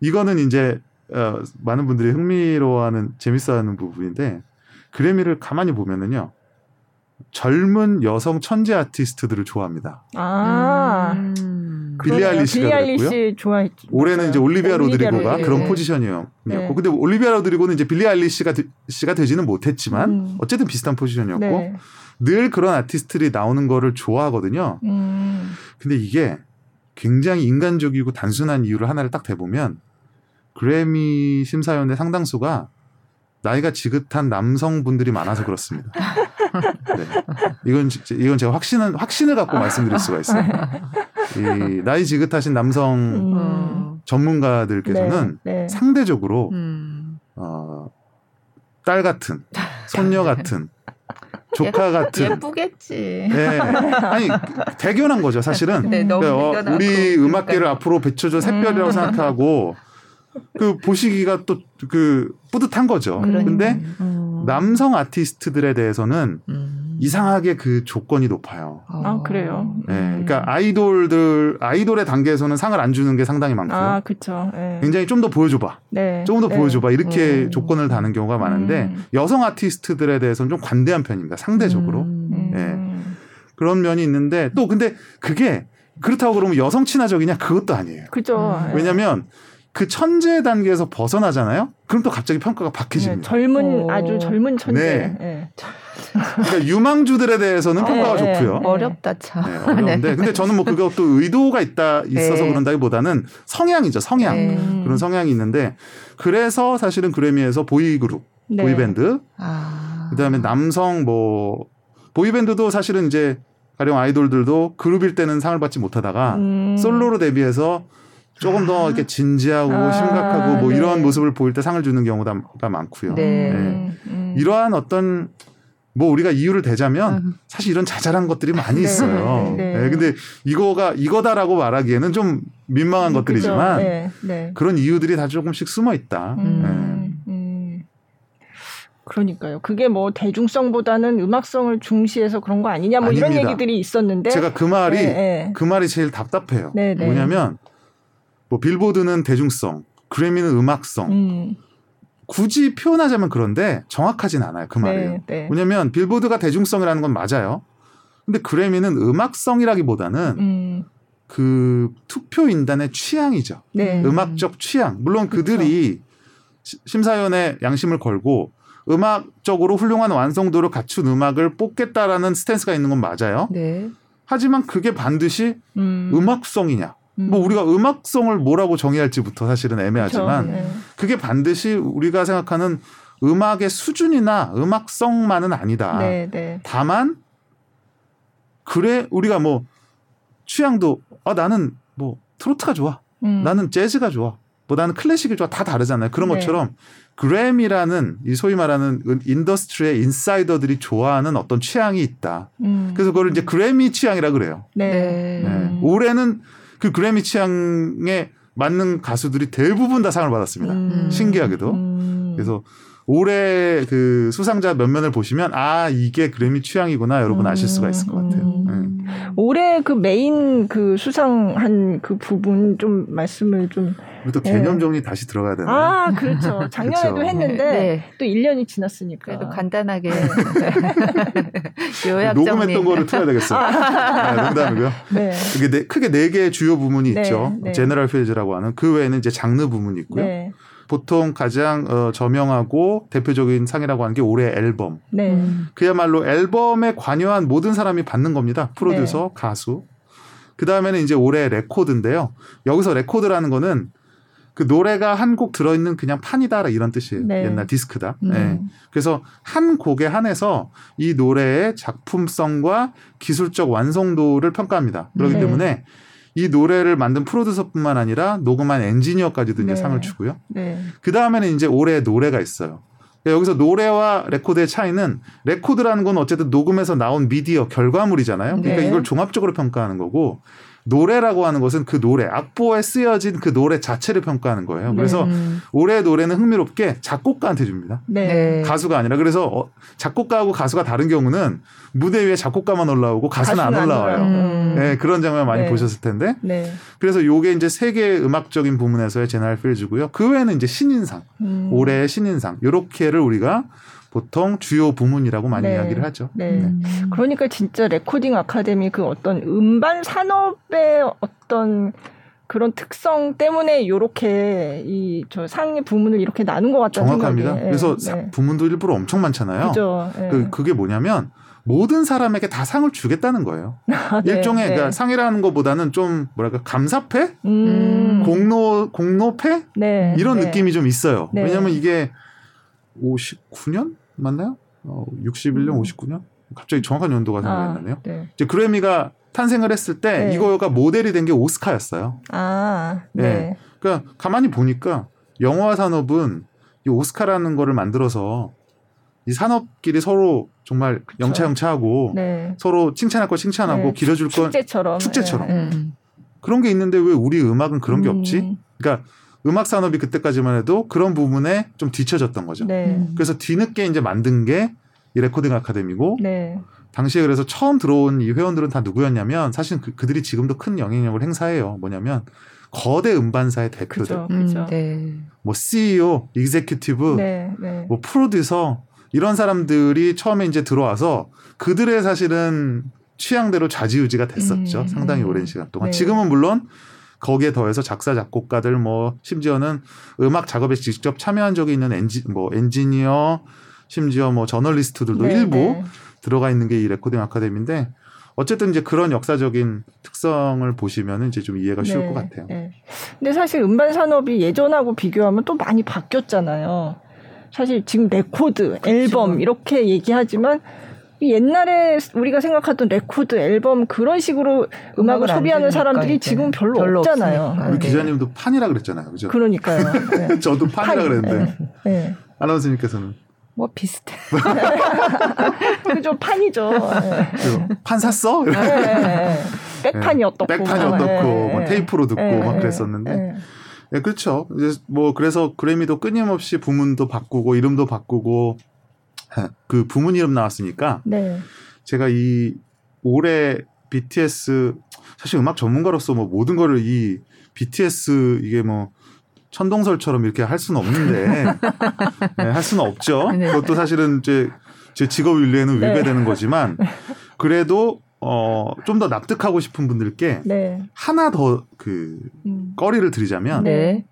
이거는 이제 어, 많은 분들이 흥미로워하는 재밌어하는 부분인데 그래미를 가만히 보면은요 젊은 여성 천재 아티스트들을 좋아합니다. 아. 음. 빌리 알리시가 그랬고요. 좋아했죠. 올해는 이제 올리비아 로드리고가 그런 네. 포지션이었고, 네. 근데 올리비아 로드리고는 이제 빌리 알리시가 씨가 되지는 못했지만 음. 어쨌든 비슷한 포지션이었고 네. 늘 그런 아티스트들이 나오는 거를 좋아하거든요. 음. 근데 이게 굉장히 인간적이고 단순한 이유를 하나를 딱 대보면 그래미 심사위원의 상당수가 나이가 지긋한 남성분들이 많아서 그렇습니다. 네. 이건 이건 제가 확신은 확신을 갖고 말씀드릴 수가 있어요. 이 나이 지긋하신 남성 음. 전문가들께서는 네, 네. 상대적으로 음. 어, 딸 같은 손녀 같은 조카 같은 예쁘겠지. 네. 아니 대견한 거죠 사실은. 네, 그러니까 어, 우리 음악계를. 앞으로 비춰줘 샛별이라고 음. 생각하고 그 보시기가 또 그 뿌듯한 거죠. 그러니까. 근데 음. 남성 아티스트들에 대해서는 음. 이상하게 그 조건이 높아요. 아, 그래요? 네. 그러니까 아이돌들, 아이돌의 단계에서는 상을 안 주는 게 상당히 많고요. 아, 그쵸. 네. 굉장히 좀 더 보여줘봐. 네. 좀더 네. 보여줘봐. 이렇게 음. 조건을 다는 경우가 많은데 음. 여성 아티스트들에 대해서는 좀 관대한 편입니다. 상대적으로. 음. 네. 그런 면이 있는데 또 근데 그게 그렇다고 그러면 여성 친화적이냐? 그것도 아니에요. 그죠. 왜냐면 그 천재 단계에서 벗어나잖아요. 그럼 또 갑자기 평가가 바뀌집니다. 네, 젊은 오. 아주 젊은 천재. 네. 네. 그러니까 유망주들에 대해서는 아, 평가가 네, 좋고요. 어렵다 참. 네, 어려운데 근데 저는 뭐 그것도 의도가 있다 있어서 그런다기보다는 성향이죠. 성향 그런 성향이 있는데 그래서 사실은 그래미에서 보이 그룹, 보이 밴드, 아. 그다음에 남성 뭐 보이 밴드도 사실은 이제 가령 아이돌들도 그룹일 때는 상을 받지 못하다가 음. 솔로로 데뷔해서 조금 더 이렇게 진지하고 아, 심각하고 뭐 네. 이런 모습을 보일 때 상을 주는 경우가 많고요. 네. 네. 음. 이러한 어떤 뭐 우리가 이유를 대자면 음. 사실 이런 자잘한 것들이 많이 네. 있어요. 네. 네. 근데 이거가 이거다라고 말하기에는 좀 민망한 음, 것들이지만 네. 네. 그런 이유들이 다 조금씩 숨어 있다. 음. 음. 그러니까요. 그게 뭐 대중성보다는 음악성을 중시해서 그런 거 아니냐 뭐 아닙니다. 이런 얘기들이 있었는데 제가 그 말이 그 말이 제일 답답해요. 뭐냐면 뭐 빌보드는 대중성, 그래미는 음악성. 음. 굳이 표현하자면 그런데 정확하진 않아요. 그 말이에요. 네, 네. 왜냐면 빌보드가 대중성이라는 건 맞아요. 근데 그래미는 음악성이라기보다는 음. 그 투표 인단의 취향이죠. 네. 음악적 취향. 물론 그들이 그쵸. 심사위원회 양심을 걸고 음악적으로 훌륭한 완성도를 갖춘 음악을 뽑겠다라는 스탠스가 있는 건 맞아요. 네. 하지만 그게 반드시 음. 악성이냐 음. 뭐 우리가 음악성을 뭐라고 정의할지부터 사실은 애매하지만 그렇죠. 네. 그게 반드시 우리가 생각하는 음악의 수준이나 음악성만은 아니다. 네, 네. 다만 그래 우리가 뭐 취향도 아 나는 뭐 트로트가 좋아. 음. 나는 재즈가 좋아. 뭐 나는 클래식이 좋아. 다 다르잖아요. 그런 네. 것처럼 그래미라는 이 소위 말하는 industry의 insider들이 좋아하는 어떤 취향이 있다. 음. 그래서 그걸 이제 그래미 취향이라 그래요. 네. 네. 올해는 그 그래미 취향에 맞는 가수들이 대부분 다 상을 받았습니다. 음. 신기하게도. 음. 그래서 올해 그 수상자 면면을 보시면 아 이게 그래미 취향이구나 여러분 아실 수가 있을 것 같아요. 음. 네. 올해 그 메인 그 수상한 그 부분 좀 말씀을 좀. 또 개념 정리 네. 다시 들어가야 되나요? 아, 그렇죠. 작년에도 그렇죠. 했는데 네. 또 1년이 지났으니까. 그래도 간단하게 (laughs) 요약 녹음했던 정리. 거를 틀어야 되겠어요. 아. 네, 농담이고요. 네. 이게 네, 크게 네 개의 주요 부문이 네, 있죠. 네. 제너럴 필즈라고 하는 그 외에는 이제 장르 부문이 있고요. 네. 보통 가장 어, 저명하고 대표적인 상이라고 하는 게 올해 앨범. 네. 그야말로 앨범에 관여한 모든 사람이 받는 겁니다. 프로듀서, 네. 가수. 그 다음에는 이제 올해 레코드인데요. 여기서 레코드라는 거는 그 노래가 한 곡 들어있는 그냥 판이다 이런 뜻이에요. 네. 옛날 디스크다. 음. 네. 그래서 한 곡에 한해서 이 노래의 작품성과 기술적 완성도를 평가합니다. 그렇기 네. 때문에 이 노래를 만든 프로듀서뿐만 아니라 녹음한 엔지니어까지도 이제 네. 상을 주고요. 네. 그 다음에는 이제 올해 노래가 있어요. 여기서 노래와 레코드의 차이는 레코드라는 건 어쨌든 녹음에서 나온 미디어 결과물이잖아요. 그러니까 네. 이걸 종합적으로 평가하는 거고 노래라고 하는 것은 그 노래 악보에 쓰여진 그 노래 자체를 평가하는 거예요. 그래서 네. 올해 노래는 흥미롭게 작곡가한테 줍니다. 네. 네. 가수가 아니라 그래서 어, 작곡가하고 가수가 다른 경우는 무대 위에 작곡가만 올라오고 가수는, 가수는 안 올라와요. 음. 네, 그런 장면 많이 네. 보셨을 텐데. 네. 그래서 요게 이제 세계 음악적인 부문에서의 General Fields고요. 그 외에는 이제 신인상, 음. 올해의 신인상 요렇게를 우리가 보통 주요 부문이라고 많이 네. 이야기를 하죠. 네. 네. 그러니까 진짜 레코딩 아카데미 그 어떤 음반 산업의 어떤 그런 특성 때문에 요렇게 이 저 상의 부문을 이렇게 나눈 것 같다는 정확합니다. 생각이. 그래서 네. 부문도 일부러 엄청 많잖아요. 그죠. 네. 그, 그게 뭐냐면 모든 사람에게 다 상을 주겠다는 거예요. (laughs) 아, 네, 일종의 네. 그러니까 상이라는 것보다는 좀 뭐랄까 감사패, 음. 공로 공로패 네, 이런 네. 느낌이 좀 있어요. 네. 왜냐하면 이게 59년 맞나요? 어, 61년, 음. 59년? 갑자기 정확한 연도가 생각이 아, 나네요. 네. 이제 그래미가 탄생을 했을 때 네. 이거가 모델이 된 게 오스카였어요. 아, 네. 네. 그러니까 가만히 보니까 영화 산업은 이 오스카라는 거를 만들어서 이 산업끼리 서로 정말 영차영차하고 네. 서로 칭찬할 거 칭찬하고 네. 기려줄 건 축제처럼 축제처럼 네. 그런 게 있는데 왜 우리 음악은 그런 게 음. 없지? 그러니까 음악 산업이 그때까지만 해도 그런 부분에 좀 뒤쳐졌던 거죠. 네. 그래서 뒤늦게 이제 만든 게 이 레코딩 아카데미고 네. 당시에 그래서 처음 들어온 이 회원들은 다 누구였냐면 사실 그, 그들이 지금도 큰 영향력을 행사해요. 뭐냐면 거대 음반사의 대표들, 그죠, 그죠. 음, 네. 뭐 CEO, executive, 네, 네. 뭐 프로듀서 이런 사람들이 처음에 이제 들어와서 그들의 사실은 취향대로 좌지우지가 됐었죠. 음, 상당히 음. 오랜 시간 동안. 네. 지금은 물론 거기에 더해서 작사 작곡가들 뭐 심지어는 음악 작업에 직접 참여한 적이 있는 엔지 뭐 엔지니어 심지어 뭐 저널리스트들도 네, 일부 네. 들어가 있는 게 이 레코딩 아카데미인데 어쨌든 이제 그런 역사적인 특성을 보시면 이제 좀 이해가 쉬울 네, 것 같아요. 네. 근데 사실 음반 산업이 예전하고 비교하면 또 많이 바뀌었잖아요. 사실 지금 레코드, 그렇죠. 앨범 이렇게 얘기하지만 옛날에 우리가 생각하던 레코드, 앨범 그런 식으로 음악을 소비하는 사람들이 지금 별로, 별로 없잖아요. 우리 네. 기자님도 판이라 그랬잖아요. 그죠? 그러니까요. 네. (laughs) 저도 판이라 판, 그랬는데. 네. 네. 아나운서님께서는 뭐 비슷해. (laughs) 그죠 판이죠. 네. 판 샀어? 네, 네, 백판이 어떻고, 백판이 어떻고, 뭐 테이프로 듣고 막 그랬었는데. 네, 그렇죠. 이제 뭐 그래서 그래미도 끊임없이 부문도 바꾸고 이름도 바꾸고 (laughs) 그 부문 이름 나왔으니까 네. 제가 이 올해 BTS 사실 음악 전문가로서 뭐 모든 거를 이 BTS 이게 뭐 천동설처럼 이렇게 할 수는 없는데 (laughs) 네, 할 수는 없죠. 네. 그것도 사실은 제, 제 직업 윤리에는 네. 위배되는 거지만 그래도 어, 좀 더 납득하고 싶은 분들께 네. 하나 더그 음. 거리를 드리자면 네.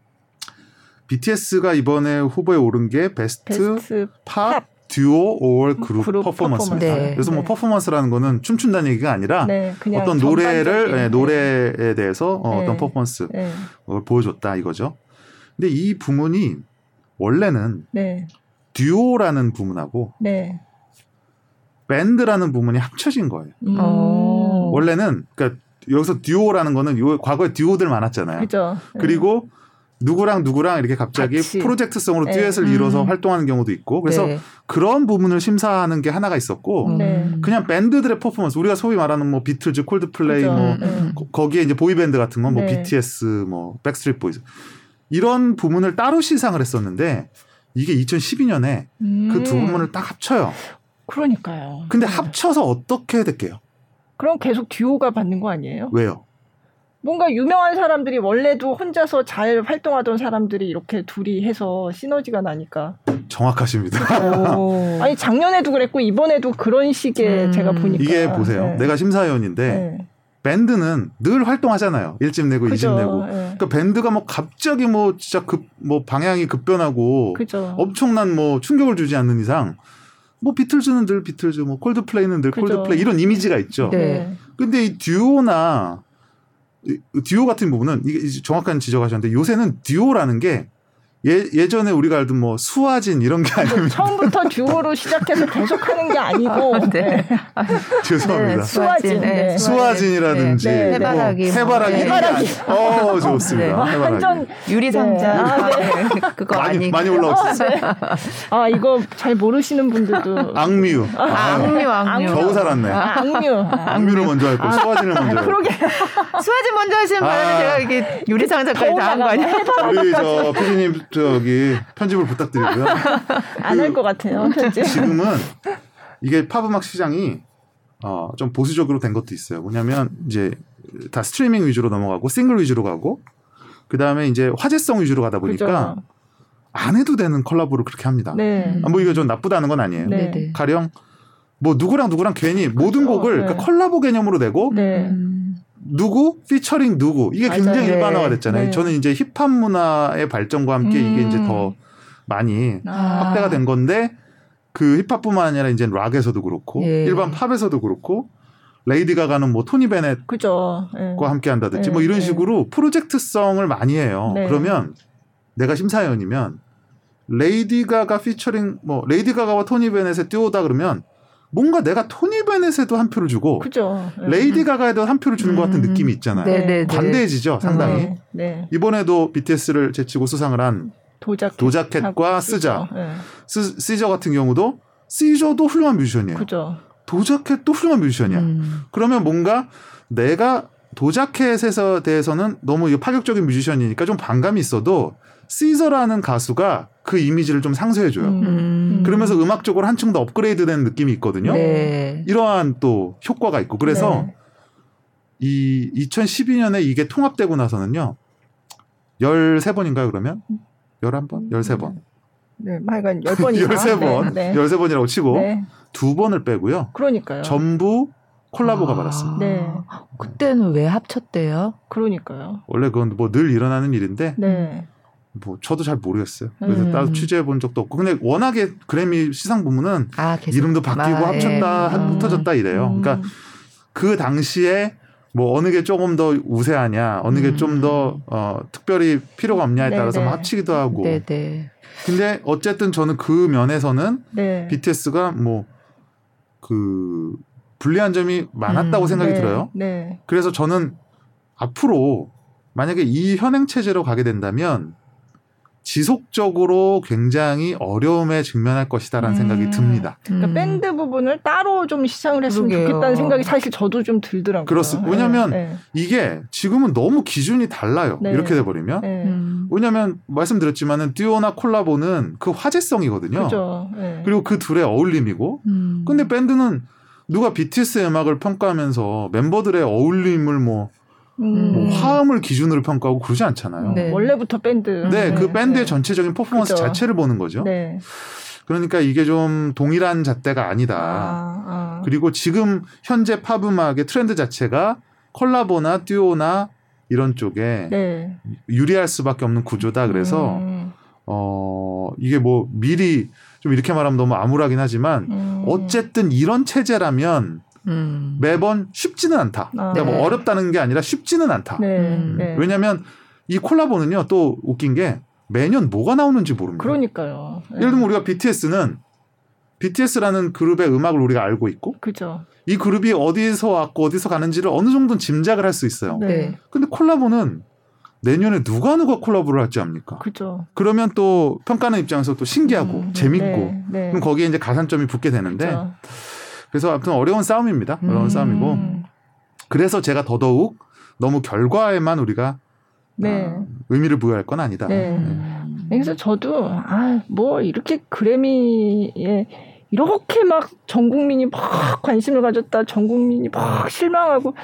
BTS가 이번에 후보에 오른 게 베스트, Best Pop, Pop Duo or Group, Group Performance입니다. 네. 그래서 뭐 네. 퍼포먼스라는 거는 춤춘다는 얘기가 아니라 네, 어떤 노래를 네, 노래에 대해서 어, 네. 어떤 퍼포먼스를 보여줬다 이거죠. 근데 이 부문이 원래는 듀오라는 부문하고 밴드라는 부문이 합쳐진 거예요. 음. 원래는 그러니까 여기서 듀오라는 거는 요 과거에 듀오들 많았잖아요. 그죠. 그리고 누구랑 누구랑 이렇게 갑자기 같이. 프로젝트성으로 네. 듀엣을 음. 이뤄서 활동하는 경우도 있고 그래서 네. 그런 부분을 심사하는 게 하나가 있었고 음. 네. 그냥 밴드들의 퍼포먼스 우리가 소위 말하는 뭐 비틀즈, 콜드플레이 그렇죠. 뭐 네. 거기에 이제 보이 밴드 같은 건뭐 네. BTS, 뭐 백스트리트 보이즈 이런 부문을 따로 시상을 했었는데 이게 2012년에 음. 그두 부문을 딱 합쳐요. 그러니까요. 근데 네. 합쳐서 어떻게 될게요? 그럼 계속 듀오가 받는 거 아니에요? 왜요? 뭔가 유명한 사람들이 원래도 혼자서 잘 활동하던 사람들이 이렇게 둘이 해서 시너지가 나니까. 정확하십니다. 아니 작년에도 그랬고 이번에도 그런 식의 음. 제가 보니까 이게 보세요. 네. 내가 심사위원인데 네. 밴드는 늘 활동하잖아요. 1집 내고 2집 내고. 네. 그러니까 밴드가 뭐 갑자기 뭐 진짜 급 뭐 방향이 급변하고 그죠. 엄청난 뭐 충격을 주지 않는 이상 뭐 비틀즈는 늘 비틀즈, 뭐 콜드플레이는 늘 그죠. 콜드플레이 이런 이미지가 있죠. 네. 근데 이 듀오나 듀오 같은 부분은 이게 정확한 지적하셨는데 요새는 듀오라는 게 예, 예전에 우리가 알던 뭐 수화진 이런 게 아니면 처음부터 듀오로 시작해서 계속 하는 게 아니고 네. 죄송합니다. 네, 수화진, 네. 수화진이라든지 네. 네. 해바라기, 뭐, 해바라기, 해바라기. 어 좋습니다. 해바라기. 완전 유리상자 아, 그거 많이 많이 올라왔어요. 아 이거 잘 모르시는 분들도 악뮤, 아, 아, 악뮤, 악뮤. 겨우 살았네. 아, 악뮤, 악뮤를 먼저 할 거, 아, 수화진을 먼저. 할 그러게 수화진 먼저 하시는 바람에 제가 이게 유리상자까지 다 한 거 아니에요? 우리 저 피디님 저기 편집을 부탁드리고요. (laughs) 안 할 것 같아요. 편집. 지금은 이게 팝 음악 시장이 어, 좀 보수적으로 된 것도 있어요. 뭐냐면 이제 다 스트리밍 위주로 넘어가고 싱글 위주로 가고 그 다음에 이제 화제성 위주로 가다 보니까 그죠. 안 해도 되는 컬라보를 그렇게 합니다. 네. 아, 뭐 이거 좀 나쁘다는 건 아니에요. 네. 네. 가령 뭐 누구랑 누구랑 괜히 그렇죠. 모든 곡을 네. 그러니까 컬라보 개념으로 내고 네. 누구 피처링 누구 이게 굉장히 맞아요. 일반화가 네. 됐잖아요. 네. 저는 이제 힙합 문화의 발전과 함께 음. 이게 이제 더 음. 많이 아. 확대가 된 건데 그 힙합뿐만 아니라 이제 락에서도 그렇고 예. 일반 팝에서도 그렇고 레이디 가가는 뭐 토니 베넷과 그죠. 예. 함께 한다든지 예. 뭐 이런 예. 식으로 프로젝트성을 많이 해요. 네. 그러면 내가 심사위원이면 레이디 가가 피처링 뭐 레이디 가가와 토니 베넷의 듀오다 그러면 뭔가 내가 토니 베넷에도 한 표를 주고 그죠. 레이디 가가에도 한 표를 주는 음. 것 같은 음. 느낌이 있잖아요. 네네네. 관대해지죠, 상당히. 네. 네. 이번에도 BTS를 제치고 수상을 한 도자캣. 도자캣과. 네. 스, 시저 같은 경우도 시저도 훌륭한 뮤지션이에요. 그죠. 도자캣도 훌륭한 뮤지션이야. 음. 그러면 뭔가 내가 도자캣에서 대해서는 너무 파격적인 뮤지션이니까 좀 반감이 있어도 시저라는 가수가 그 이미지를 좀 상쇄해줘요. 음. 그러면서 음악적으로 한층 더 업그레이드된 느낌이 있거든요. 네. 이러한 또 효과가 있고 그래서 네. 이 2012년에 이게 통합되고 나서는요. 13번인가요, 그러면? 11번? 13번. 네, 하여간 10번 이상. 13번. 네. 13번이라고 치고 네. 두 번을 빼고요. 그러니까요. 전부 콜라보가 아, 받았습니다. 네. 그때는 왜 합쳤대요? 그러니까요. 원래 그건 뭐 늘 일어나는 일인데 네. 뭐 저도 잘 모르겠어요. 그래서 음. 따로 취재해 본 적도 없고 근데 워낙에 그래미 시상 부문은 아, 이름도 바뀌고 아, 합쳤다 예. 흩어졌다 이래요. 음. 그러니까 그 당시에 뭐 어느 게 조금 더 우세하냐, 어느 게 좀더 음. 어, 특별히 필요가 없냐에 네네. 따라서 뭐 합치기도 하고. 네네. 근데 어쨌든 저는 그 면에서는 네. BTS가 뭐 그 불리한 점이 많았다고 음, 생각이 네. 들어요. 네. 그래서 저는 앞으로 만약에 이 현행 체제로 가게 된다면 지속적으로 굉장히 어려움에 직면할 것이다라는 음. 생각이 듭니다. 그러니까 음. 밴드 부분을 따로 좀 시상을 했으면 그러게요. 좋겠다는 생각이 사실 저도 좀 들더라고요. 그렇습니다. 왜냐하면 네, 네. 이게 지금은 너무 기준이 달라요. 네. 이렇게 돼버리면. 네. 음. 왜냐하면 말씀드렸지만은 듀오나 콜라보는 그 화제성이거든요. 그렇죠. 그리고 그 둘의 어울림이고. 음. 근데 밴드는 누가 BTS의 음악을 평가하면서 멤버들의 어울림을 뭐 음. 뭐 화음을 기준으로 평가하고 그러지 않잖아요. 네. 원래부터 밴드. 네, 그 네. 밴드의 네. 전체적인 퍼포먼스 그죠. 자체를 보는 거죠. 네. 그러니까 이게 좀 동일한 잣대가 아니다. 아, 아. 그리고 지금 현재 팝 음악의 트렌드 자체가 콜라보나 듀오나 이런 쪽에 네. 유리할 수밖에 없는 구조다. 그래서 음. 어 이게 뭐 미리 좀 이렇게 말하면 너무 암울하긴 하지만 음. 어쨌든 이런 체제라면 음. 매번 쉽지는 않다. 아, 그러니까 뭐 네. 뭐 어렵다는 게 아니라 쉽지는 않다. 네. 음. 네. 왜냐하면 이 콜라보는요 또 웃긴 게 매년 뭐가 나오는지 모릅니다. 그러니까요. 예를 들면 우리가 BTS는 BTS라는 그룹의 음악을 우리가 알고 있고, 그죠. 이 그룹이 어디서 왔고 어디서 가는지를 어느 정도는 짐작을 할 수 있어요. 네. 근데 콜라보는 내년에 누가 누가 콜라보를 할지 압니까? 그죠. 그러면 또 평가하는 입장에서 또 신기하고 음, 재밌고, 네, 네. 그럼 거기에 이제 가산점이 붙게 되는데. 그죠. 그래서 아무튼 어려운 싸움입니다. 어려운 음. 싸움이고. 그래서 제가 더더욱 너무 결과에만 우리가 네. 어, 의미를 부여할 건 아니다. 네. 네. 그래서 저도 아 뭐 이렇게 그래미에 이렇게 막 전 국민이 막 관심을 가졌다, 전 국민이 막 실망하고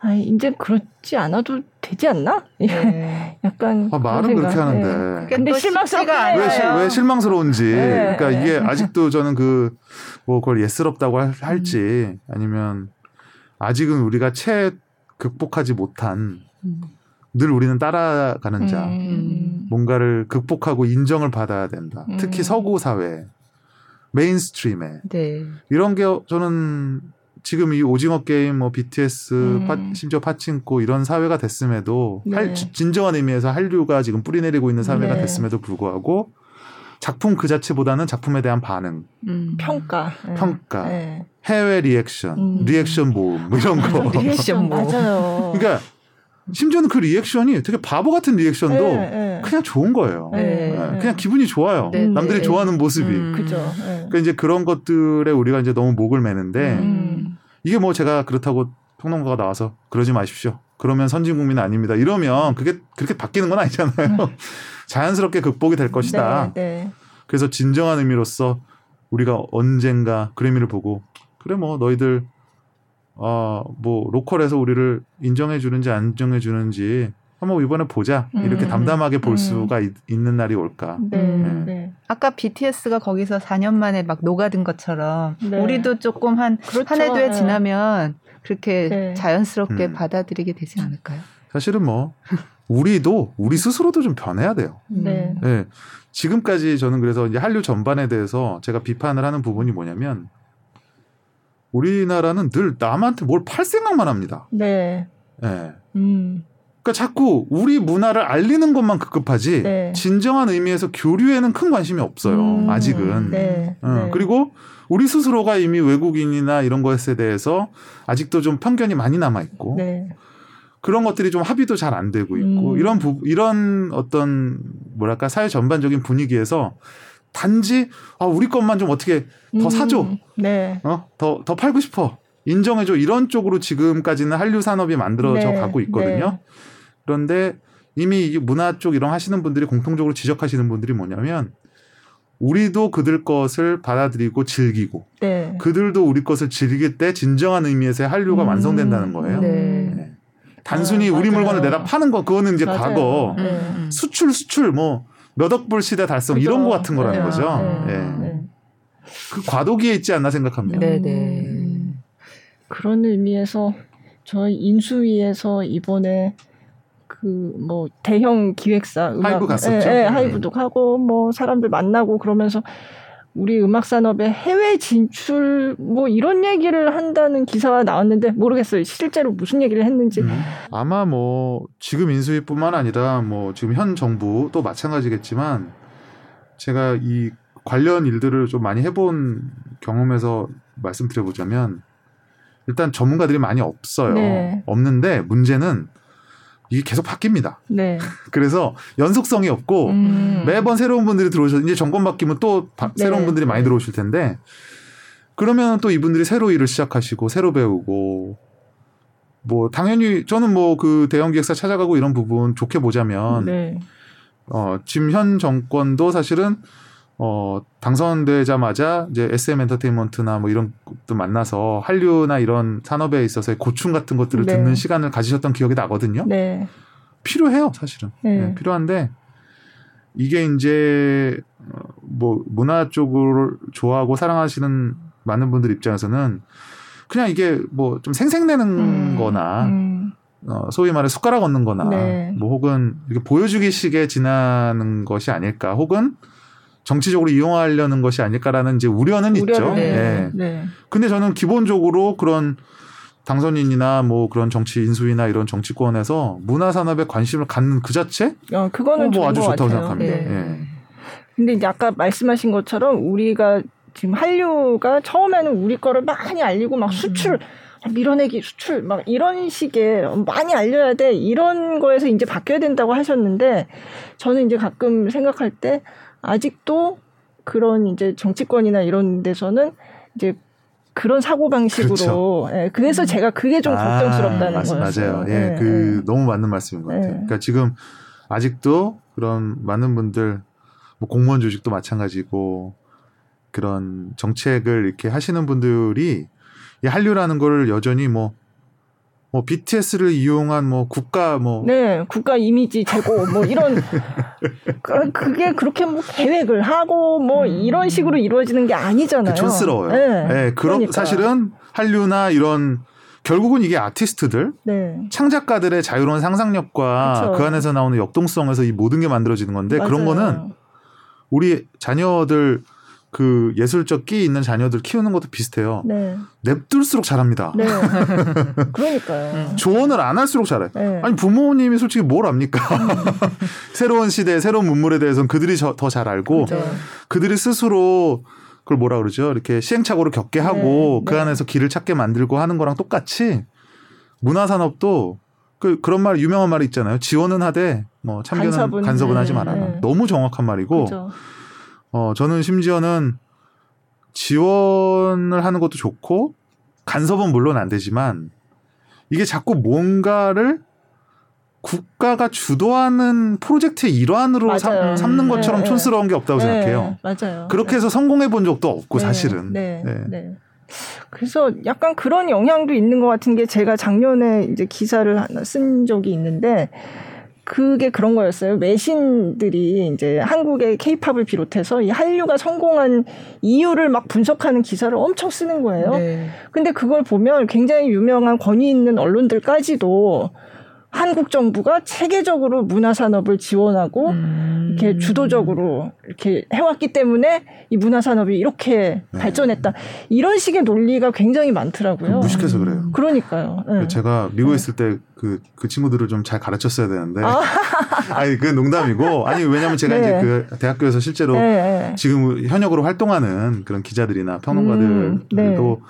아, 이제 그렇지 않아도 되지 않나? 네. (laughs) 약간 아, 말은 그렇게 하는데. 네. 근데 실망스럽가 왜, 시, 왜 실망스러운지. 네. 그러니까 이게 아직도 저는 그 뭐 그걸 예스럽다고 할, 지 아니면 아직은 우리가 채 극복하지 못한 음. 늘 우리는 따라가는 자. 음. 뭔가를 극복하고 인정을 받아야 된다. 음. 특히 서구 사회, mainstream에. 네. 이런 게 저는 지금 이 오징어 게임, 뭐 BTS, 음. 파, 심지어 파친코 이런 사회가 됐음에도 네. 할, 진정한 의미에서 한류가 지금 뿌리내리고 있는 사회가 네. 됐음에도 불구하고 작품 그 자체보다는 작품에 대한 반응, 음. 평가, 네. 평가, 네. 해외 리액션, 음. 리액션 모음 뭐 이런 거. (laughs) 리액션 모음. 맞아요. 그러니까 심지어는 그 리액션이 되게 바보 같은 리액션도 네, 네. 그냥 좋은 거예요. 네, 네. 그냥 기분이 좋아요. 네, 남들이 좋아하는 모습이. 음. 그죠. 그러니까 이제 그런 것들에 우리가 이제 너무 목을 매는데 음. 이게 뭐 제가 그렇다고 평론가가 나와서 그러지 마십시오. 그러면 선진 국민은 아닙니다. 이러면 그게 그렇게 바뀌는 건 아니잖아요. (laughs) 음. 자연스럽게 극복이 될 것이다. 네, 네. 그래서 진정한 의미로서 우리가 언젠가 그래미를 보고 그래 뭐 너희들 어뭐 로컬에서 우리를 인정해 주는지 안 인정해 주는지 한번 이번에 보자 이렇게 음, 담담하게 볼 음. 수가 있, 는 날이 올까. 네, 네. 네. 아까 BTS가 거기서 4년 만에 막 녹아든 것처럼 네. 우리도 조금 한한 그렇죠. 해도에 네. 지나면 그렇게 네. 자연스럽게 음. 받아들이게 되지 않을까요? 사실은 뭐 우리도 우리 스스로도 좀 변해야 돼요. 네. 네. 지금까지 저는 그래서 이제 한류 전반에 대해서 제가 비판을 하는 부분이 뭐냐면 우리나라는 늘 남한테 뭘 팔 생각만 합니다. 네. 네. 음. 그러니까 자꾸 우리 문화를 알리는 것만 급급하지 네. 진정한 의미에서 교류에는 큰 관심이 없어요. 음, 아직은. 네, 어, 네. 그리고 우리 스스로가 이미 외국인이나 이런 것에 대해서 아직도 좀 편견이 많이 남아 있고 네. 그런 것들이 좀 합의도 잘 안 되고 있고 음. 이런 부, 이런 어떤 뭐랄까 사회 전반적인 분위기에서 단지 아 우리 것만 좀 어떻게 더 음, 사줘, 네. 어더 더 팔고 싶어 인정해줘 이런 쪽으로 지금까지는 한류 산업이 만들어져 네. 가고 있거든요. 네. 그런데 이미 문화 쪽 이런 하시는 분들이 공통적으로 지적하시는 분들이 뭐냐면 우리도 그들 것을 받아들이고 즐기고 네. 그들도 우리 것을 즐길 때 진정한 의미에서의 한류가 음, 완성된다는 거예요. 네. 네. 단순히 아, 우리 물건을 내다 파는 거 그거는 이제 맞아요. 과거 네. 수출 수출 뭐 몇 억 불 시대 달성 그죠. 이런 거 같은 거라는 거죠. 네. 예. 그 과도기에 있지 않나 생각합니다. 네네. 음. 그런 의미에서 저희 인수위에서 이번에 그 뭐 대형 기획사 음악 하이브 갔었죠. 예, 예, 하이브도 가고 뭐 사람들 만나고 그러면서 우리 음악 산업의 해외 진출 뭐 이런 얘기를 한다는 기사가 나왔는데 모르겠어요. 실제로 무슨 얘기를 했는지. 음. 아마 뭐 지금 인수위뿐만 아니라 뭐 지금 현 정부도 마찬가지겠지만 제가 이 관련 일들을 좀 많이 해본 경험에서 말씀드려보자면 일단 전문가들이 많이 없어요. 네. 없는데 문제는 이게 계속 바뀝니다. 네. (laughs) 그래서 연속성이 없고 음. 매번 새로운 분들이 들어오셔 이제 정권 바뀌면 또 바, 네. 새로운 분들이 많이 들어오실 텐데 그러면 또 이분들이 새로 일을 시작하시고 새로 배우고 뭐 당연히 저는 뭐 그 대형 기획사 찾아가고 이런 부분 좋게 보자면 네. 어 지금 현 정권도 사실은 어, 당선되자마자 이제 SM 엔터테인먼트나 뭐 이런 것도 만나서 한류나 이런 산업에 있어서의 고충 같은 것들을 네. 듣는 시간을 가지셨던 기억이 나거든요. 네. 필요해요, 사실은. 네. 네, 필요한데 이게 이제 어, 뭐 문화 쪽을 좋아하고 사랑하시는 많은 분들 입장에서는 그냥 이게 뭐 좀 생색내는 음, 거나 음. 어, 소위 말해 숟가락 얹는 거나 네. 뭐 혹은 이렇게 보여주기식에 지나는 것이 아닐까 혹은 정치적으로 이용하려는 것이 아닐까라는 이제 우려는 우려를, 있죠. 네. 네. 네. 근데 저는 기본적으로 그런 당선인이나 뭐 그런 정치 인수위나 이런 정치권에서 문화 산업에 관심을 갖는 그 자체, 어, 그거는 뭐 아주 좋다고 같아요. 생각합니다. 네. 예. 근데 이제 아까 말씀하신 것처럼 우리가 지금 한류가 처음에는 우리 거를 많이 알리고 막 수출 음. 밀어내기 수출 막 이런 식의 많이 알려야 돼 이런 거에서 이제 바뀌어야 된다고 하셨는데 저는 이제 가끔 생각할 때 아직도 그런 이제 정치권이나 이런 데서는 이제 그런 사고 방식으로 그렇죠. 예, 그래서 음. 제가 그게 좀 아, 걱정스럽다는 거예요. 맞아요. 예, 예, 그 예. 너무 맞는 말씀인 것 같아요. 예. 그러니까 지금 아직도 그런 많은 분들 뭐 공무원 조직도 마찬가지고 그런 정책을 이렇게 하시는 분들이 이 한류라는 거를 여전히 뭐 뭐 BTS를 이용한 뭐 국가 뭐 네, 국가 이미지 제고 뭐 이런 (laughs) 그, 그게 그렇게 뭐 계획을 하고 뭐 음. 이런 식으로 이루어지는 게 아니잖아요. 그 촌스러워요. 네, 네 그런 그러니까. 사실은 한류나 이런 결국은 이게 아티스트들, 네. 창작가들의 자유로운 상상력과 그쵸. 그 안에서 나오는 역동성에서 이 모든 게 만들어지는 건데 맞아요. 그런 거는 우리 자녀들 그 예술적 끼 있는 자녀들 키우는 것도 비슷해요. 네. 냅둘수록 잘합니다. 네. (laughs) 그러니까요. 음. 조언을 안 할수록 잘해. 네. 아니 부모님이 솔직히 뭘 압니까? (laughs) 새로운 시대, 새로운 문물에 대해서는 그들이 더 잘 알고 그렇죠. 그들이 스스로 그걸 뭐라 그러죠? 이렇게 시행착오를 겪게 하고 네. 그 네. 안에서 길을 찾게 만들고 하는 거랑 똑같이 문화산업도 그 그런 말 유명한 말이 있잖아요. 지원은 하되 뭐 참견은 간섭은, 간섭은 하지 말아라. 네. 너무 정확한 말이고. 그렇죠. 어, 저는 심지어는 지원을 하는 것도 좋고 간섭은 물론 안 되지만 이게 자꾸 뭔가를 국가가 주도하는 프로젝트의 일환으로 삼, 삼는 것처럼 네, 촌스러운 게 없다고 네, 생각해요. 맞아요. 그렇게 해서 성공해 본 적도 없고 네, 사실은. 네, 네. 네. 그래서 약간 그런 영향도 있는 것 같은 게 제가 작년에 이제 기사를 하나 쓴 적이 있는데 그게 그런 거였어요. 외신들이 이제 한국의 케이팝을 비롯해서 이 한류가 성공한 이유를 막 분석하는 기사를 엄청 쓰는 거예요. 네. 근데 그걸 보면 굉장히 유명한 권위 있는 언론들까지도 한국 정부가 체계적으로 문화 산업을 지원하고 음. 이렇게 주도적으로 이렇게 해왔기 때문에 이 문화 산업이 이렇게 네. 발전했다 이런 식의 논리가 굉장히 많더라고요. 무식해서 그래요. 그러니까요. 네. 제가 미국에 네. 있을 때 그그 그 친구들을 좀 잘 가르쳤어야 되는데 아. (laughs) 아니 그 농담이고 아니 왜냐면 제가 네. 이제 그 대학교에서 실제로 네. 지금 현역으로 활동하는 그런 기자들이나 평론가들도 음.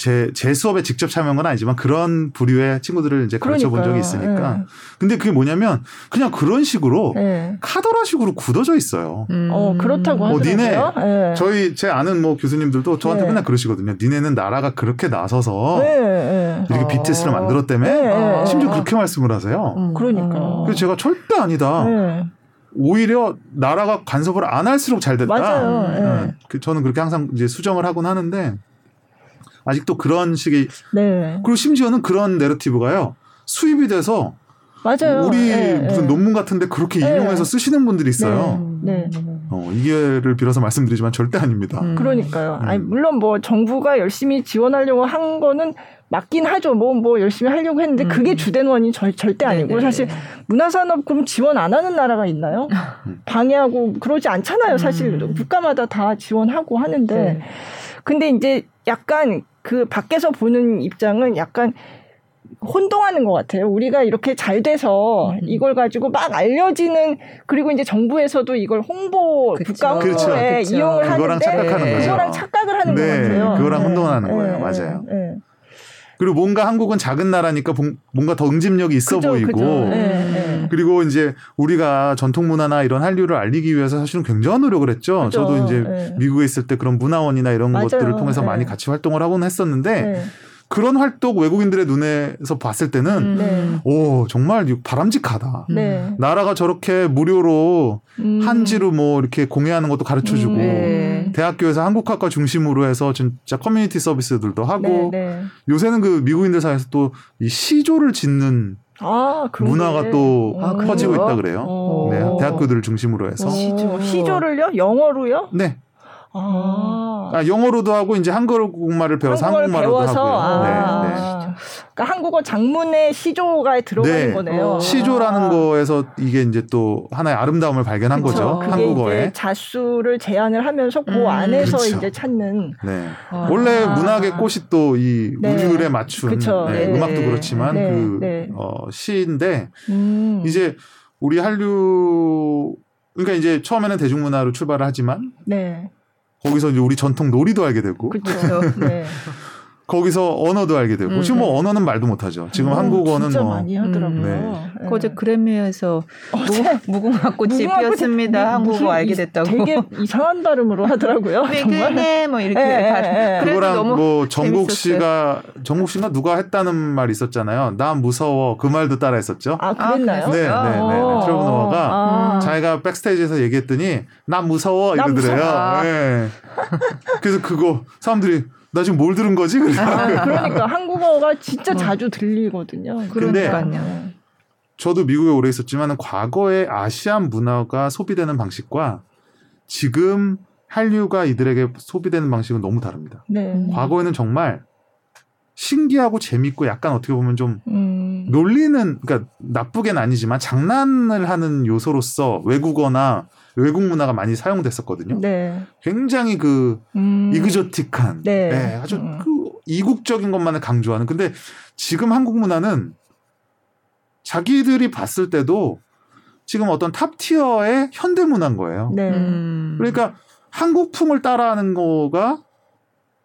네. 제, 제 수업에 직접 참여한 건 아니지만 그런 부류의 친구들을 이제 가르쳐 본 적이 있으니까. 네. 근데 그게 뭐냐면 그냥 그런 식으로 네. 카더라 식으로 굳어져 있어요. 음. 어, 그렇다고 어, 하더라고요. 니네, 네. 저희 제 아는 뭐 교수님들도 저한테 네. 맨날 그러시거든요. 니네는 나라가 그렇게 나서서 네, 네. 이렇게 어. BTS를 만들었다며 심지어 그렇게 말씀을 하세요. 음. 그러니까. 그래서 제가 절대 아니다. 오히려 나라가 간섭을 안 할수록 잘 됐다. 맞아요. 네. 그 저는 그렇게 항상 이제 수정을 하곤 하는데 아직도 그런 식의 네. 그리고 심지어는 그런 내러티브가요 수입이 돼서 맞아요. 우리 네, 무슨 네. 논문 같은데 그렇게 네. 인용해서 쓰시는 분들이 있어요. 네. 네. 어, 이해를 빌어서 말씀드리지만 절대 아닙니다. 음. 그러니까요. 음. 아니, 물론 뭐 정부가 열심히 지원하려고 한 거는 맞긴 하죠. 뭐, 뭐 열심히 하려고 했는데 음. 그게 주된 원인 절, 절대 아니고 네네. 사실 문화산업 그럼 지원 안 하는 나라가 있나요? 음. 방해하고 그러지 않잖아요. 사실 음. 국가마다 다 지원하고 하는데. 네. 근데 이제 약간 그 밖에서 보는 입장은 약간 혼동하는 것 같아요. 우리가 이렇게 잘 돼서 음. 이걸 가지고 막 알려지는 그리고 이제 정부에서도 이걸 홍보 그쵸. 국가 홍보에 그렇죠. 그렇죠. 이용을 그거랑 하는데 착각하는 네. 거죠. 그거랑 착각을 하는 네. 것 같아요. 그거랑 네. 혼동하는 네. 거예요. 맞아요. 네. 그리고 뭔가 한국은 작은 나라니까 뭔가 더 응집력이 있어 그죠, 보이고 그죠. 네, 네. 그리고 이제 우리가 전통 문화나 이런 한류를 알리기 위해서 사실은 굉장한 노력을 했죠. 그죠. 저도 이제 네. 미국에 있을 때 그런 문화원이나 이런 맞아요. 것들을 통해서 많이 네. 같이 활동을 하곤 했었는데 네. 그런 활동 외국인들의 눈에서 봤을 때는 음. 네. 오 정말 바람직하다. 네. 나라가 저렇게 무료로 음. 한지로 뭐 이렇게 공예하는 것도 가르쳐주고 네. 대학교에서 한국학과 중심으로 해서 진짜 커뮤니티 서비스들도 하고 네, 네. 요새는 그 미국인들 사이에서 또 이 시조를 짓는 아, 문화가 또 아, 퍼지고 있다 그래요. 네, 대학교들을 중심으로 해서 시조. 시조를요? 영어로요? 네. 아. 아. 영어로도 하고 이제 한국말을 배워서 한국말로 배워서? 하고요. 아. 네, 네. 그러니까 한국어 장문의 시조가 들어가는 네. 거네요. 시조라는 아. 거에서 이게 이제 또 하나의 아름다움을 발견한 그쵸. 거죠. 한국어에 이제 자수를 제한을 하면서 그 음. 안에서 그쵸. 이제 찾는. 네. 아. 원래 문학의 꽃이 또이 네. 우리에 맞춘 네. 네. 음악도 그렇지만 네. 그 네. 어, 시인데 음. 이제 우리 한류 그러니까 이제 처음에는 대중문화로 출발을 하지만 네. 거기서 이제 우리 전통 놀이도 알게 되고. 그렇죠. 네. (laughs) 거기서 언어도 알게 되고 음, 지금 뭐 네. 언어는 말도 못하죠. 지금 음, 한국어는 진짜 뭐 많이 하더라고요. 네. 네. 어제 그래미에서 무궁화 꽃이 피었습니다. 한국어 알게 됐다고. 되게 이상한 발음으로 하더라고요. 정말. 뭐 이렇게. 네, 네. 그거랑 뭐 정국 씨가 정국 씨가 누가 했다는 말 있었잖아요. 나 무서워 그 말도 따라 했었죠. 아 그랬나요? 네, 네, 네. 트레버 노아가 자기가 백스테이지에서 얘기했더니 나 무서워 이러더래요. 네. 그래서 그거 사람들이 나 지금 뭘 들은 거지? 아, (laughs) 그러니까 한국어가 진짜 어. 자주 들리거든요. 그러니까요. 저도 미국에 오래 있었지만 과거에 아시안 문화가 소비되는 방식과 지금 한류가 이들에게 소비되는 방식은 너무 다릅니다. 네. 과거에는 정말 신기하고 재밌고 약간 어떻게 보면 좀 음. 놀리는 그러니까 나쁘게는 아니지만 장난을 하는 요소로서 외국어나 외국 문화가 많이 사용됐었거든요. 네. 굉장히 그 음. 이그조틱한 네. 네, 아주 음. 그 이국적인 것만을 강조하는 근데 지금 한국 문화는 자기들이 봤을 때도 지금 어떤 top tier의 현대 문화인 거예요. 네. 음. 그러니까 한국풍을 따라하는 거가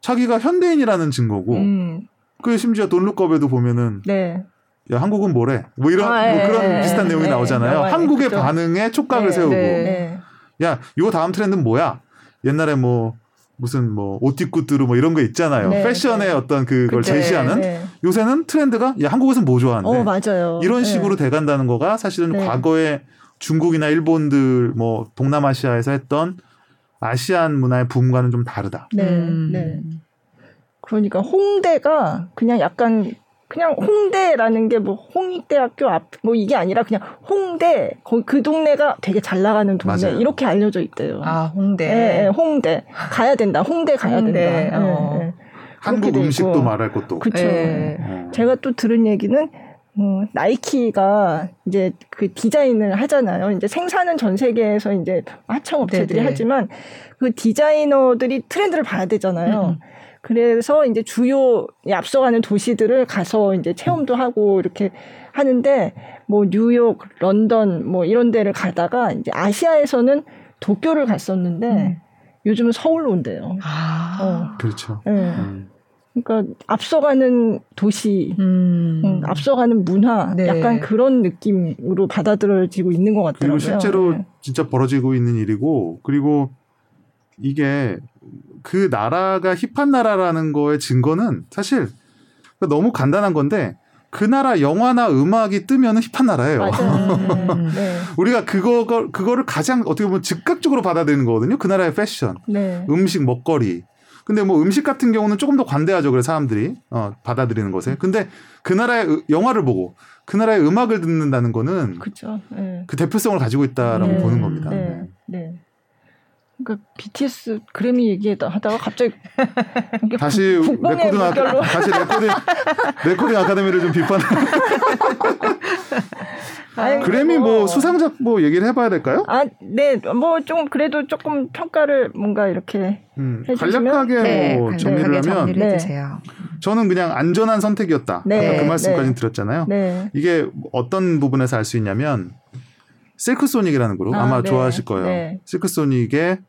자기가 현대인이라는 증거고 음. 그 심지어 돈룩업에도 보면은 네. 야 한국은 뭐래 뭐 이런 아, 뭐 예, 그런 예, 비슷한 예, 내용이 나오잖아요. 한국의 그렇죠. 반응에 촉각을 네, 세우고 네. 야 이거 다음 트렌드는 뭐야? 옛날에 뭐 무슨 뭐 오티쿠뚜르 뭐 이런 거 있잖아요. 네, 패션의 네. 어떤 그걸 그때, 제시하는 네. 요새는 트렌드가 야 한국에서는 뭐 좋아하는데 어, 맞아요. 이런 네. 식으로 돼간다는 거가 사실은 네. 과거에 중국이나 일본들 뭐 동남아시아에서 했던 아시안 문화의 붐과는 좀 다르다. 네. 음. 네. 그러니까 홍대가 그냥 약간 그냥 홍대라는 게 뭐 홍익대학교 앞 뭐 이게 아니라 그냥 홍대 그 동네가 되게 잘 나가는 동네 맞아요. 이렇게 알려져 있대요. 아 홍대. 네, 네, 홍대 가야 된다. 홍대 가야 홍대. 된다. 어. 네, 한국 음식도 말할 것도. 그렇죠. 어. 제가 또 들은 얘기는 어, 나이키가 이제 그 디자인을 하잖아요. 이제 생산은 전 세계에서 이제 하청 업체들이 네네. 하지만 그 디자이너들이 트렌드를 봐야 되잖아요. 음. 그래서 이제 주요 앞서가는 도시들을 가서 이제 체험도 하고 이렇게 하는데 뭐 뉴욕, 런던 뭐 이런 데를 가다가 이제 아시아에서는 도쿄를 갔었는데 음. 요즘은 서울로 온대요. 아, 어. 그렇죠. 네. 음. 그러니까 앞서가는 도시, 음. 음, 앞서가는 문화, 네. 약간 그런 느낌으로 받아들여지고 있는 것 같더라고요. 그리고 실제로 네. 진짜 벌어지고 있는 일이고, 그리고 이게 그 나라가 힙한 나라라는 거의 증거는 사실 너무 간단한 건데 그 나라 영화나 음악이 뜨면은 힙한 나라예요. 네. (laughs) 네. 우리가 그거 그거를 가장 어떻게 보면 즉각적으로 받아들이는 거거든요. 그 나라의 패션, 네. 음식, 먹거리. 근데 뭐 음식 같은 경우는 조금 더 관대하죠. 그래서 사람들이 어, 받아들이는 것에. 근데 그 나라의 영화를 보고 그 나라의 음악을 듣는다는 거는 그쵸. 네. 그 대표성을 가지고 있다라고 네. 보는 겁니다. 네. 네. 그러니까 BTS 그래미 얘기하다가 갑자기 다시 레코드 아까 다시 레코드 레코딩 아카데미를 좀 비판. (laughs) 그래미 뭐, 뭐 수상작 뭐 얘기를 해봐야 될까요? 아, 네, 뭐 좀 그래도 조금 평가를 뭔가 이렇게 음, 간략하게 네, 뭐 정리를 하면 네. 저는 그냥 안전한 선택이었다. 네, 아까 그 말씀까지 네. 드렸잖아요. 네. 이게 어떤 부분에서 알 수 있냐면 실크소닉이라는 그룹 아, 마 네. 좋아하실 거예요. 네. 실크소닉의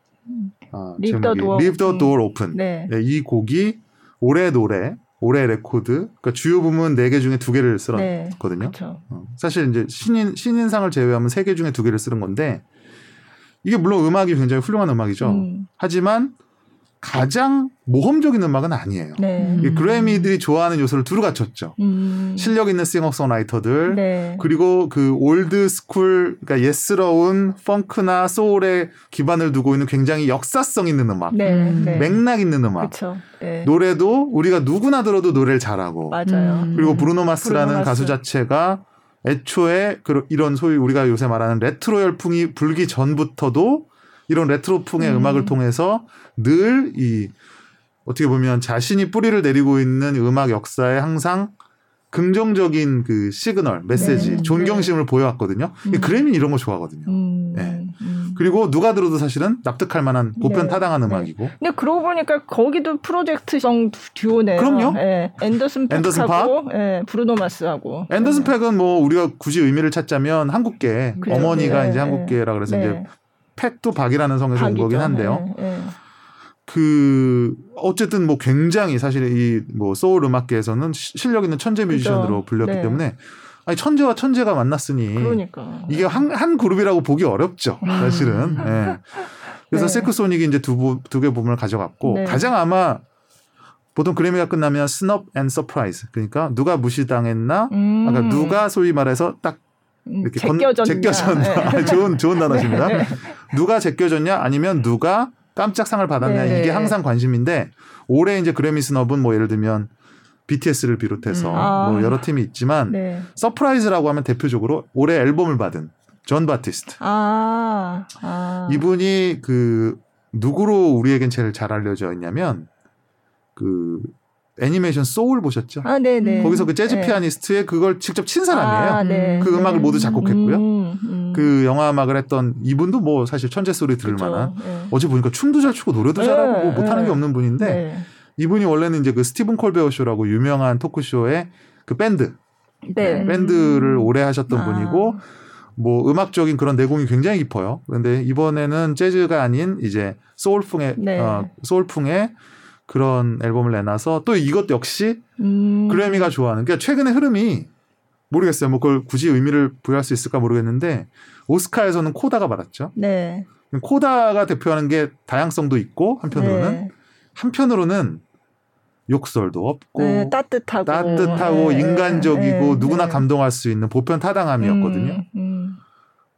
아, Leave the Door, Leave the door Open. 네. 네, 이 곡이 올해 노래, 올해 레코드, 그러니까 주요 부문 4개 중에 2개를 쓸었거든요. 네, 어, 사실 이제 신인 신인상을 제외하면 3개 중에 2개를 쓰는 건데 이게 물론 음악이 굉장히 훌륭한 음악이죠. 음. 하지만 가장 모험적인 음악은 아니에요. 네. 그래미들이 좋아하는 요소를 두루 갖췄죠. 음. 실력 있는 싱어송라이터들 네. 그리고 그 old school 그러니까 예스러운 펑크나 소울에 기반을 두고 있는 굉장히 역사성 있는 음악, 네. 네. 맥락 있는 음악. 네. 노래도 우리가 누구나 들어도 노래를 잘하고 맞아요. 음. 그리고 브루노 마스라는 브루노 마스. 가수 자체가 애초에 이런 소위 우리가 요새 말하는 레트로 열풍이 불기 전부터도 이런 레트로풍의 음. 악을 통해서 늘 이 어떻게 보면 자신이 뿌리를 내리고 있는 음악 역사에 항상 긍정적인 그 시그널, 메시지, 네. 존경심을 네. 보여왔거든요. 음. 그래미 이런 거 좋아하거든요. 음. 네. 음. 그리고 누가 들어도 사실은 납득할 만한 보편 네. 타당한 네. 음악이고. 근데 그러고 보니까 거기도 프로젝트성 듀오네요. 그럼요. 네. 앤더슨 팩하고 네. 브루노 마스하고. 앤더슨 팩은 뭐 우리가 굳이 의미를 찾자면 한국계 그래요. 어머니가 이제 한국계라 그래서 이제 팩도 박이라는 성에서 박이죠. 온 거긴 한데요. 네, 네. 그 어쨌든 뭐 굉장히 사실 이 뭐 소울 음악계에서는 실력 있는 천재 뮤지션으로 불렸기 네. 때문에 아니 천재와 천재가 만났으니 그러니까. 이게 한, 한 그룹이라고 보기 어렵죠 사실은. 네. 그래서 네. 실크 소닉이 이제 두두 개 부분을 가져갔고 네. 가장 아마 보통 그래미가 끝나면 snub and surprise 그러니까 누가 무시당했나, 음. 그러니까 누가 소위 말해서 딱 음, 이렇게 제껴졌냐. 제껴졌나. 네. 좋은 좋은 단어십니다. 네. 누가 제껴졌냐 아니면 누가 깜짝 상을 받았냐 네. 이게 항상 관심인데 올해 이제 그래미 snub은 뭐 예를 들면 BTS를 비롯해서 음. 아. 뭐 여러 팀이 있지만 네. surprise라고 하면 대표적으로 올해 앨범을 받은 존 바티스트. 아. 아. 이분이 그 누구로 우리에겐 제일 잘 알려져 있냐면 그 애니메이션 소울 보셨죠? 아, 네네. 거기서 그 재즈 네. 피아니스트의 그걸 직접 친 사람이에요. 아, 네. 그 음악을 네. 모두 작곡했고요. 음, 음. 그 영화 음악을 했던 이분도 뭐 사실 천재 소리 들을 그쵸. 만한 네. 어제 보니까 춤도 잘 추고 노래도 네. 잘하고 뭐 못하는 게 없는 분인데 네. 이분이 원래는 이제 그 스티븐 콜베어 쇼라고 유명한 토크쇼의 그 밴드 밴드를 오래 하셨던 아. 분이고 뭐 음악적인 그런 내공이 굉장히 깊어요. 그런데 이번에는 재즈가 아닌 이제 소울풍의 어, 소울풍의 그런 앨범을 내놔서 또 이것 역시 음. 그래미가 좋아하는 그러니까 최근의 흐름이 모르겠어요. 뭐 그걸 굳이 의미를 부여할 수 있을까 모르겠는데 오스카에서는 코다가 받았죠. 네. 코다가 대표하는 게 다양성도 있고 한편으로는 네. 한편으로는 욕설도 없고 네, 따뜻하고 따뜻하고 네, 인간적이고 네, 누구나 네. 감동할 수 있는 보편 타당함이었거든요. 음, 음.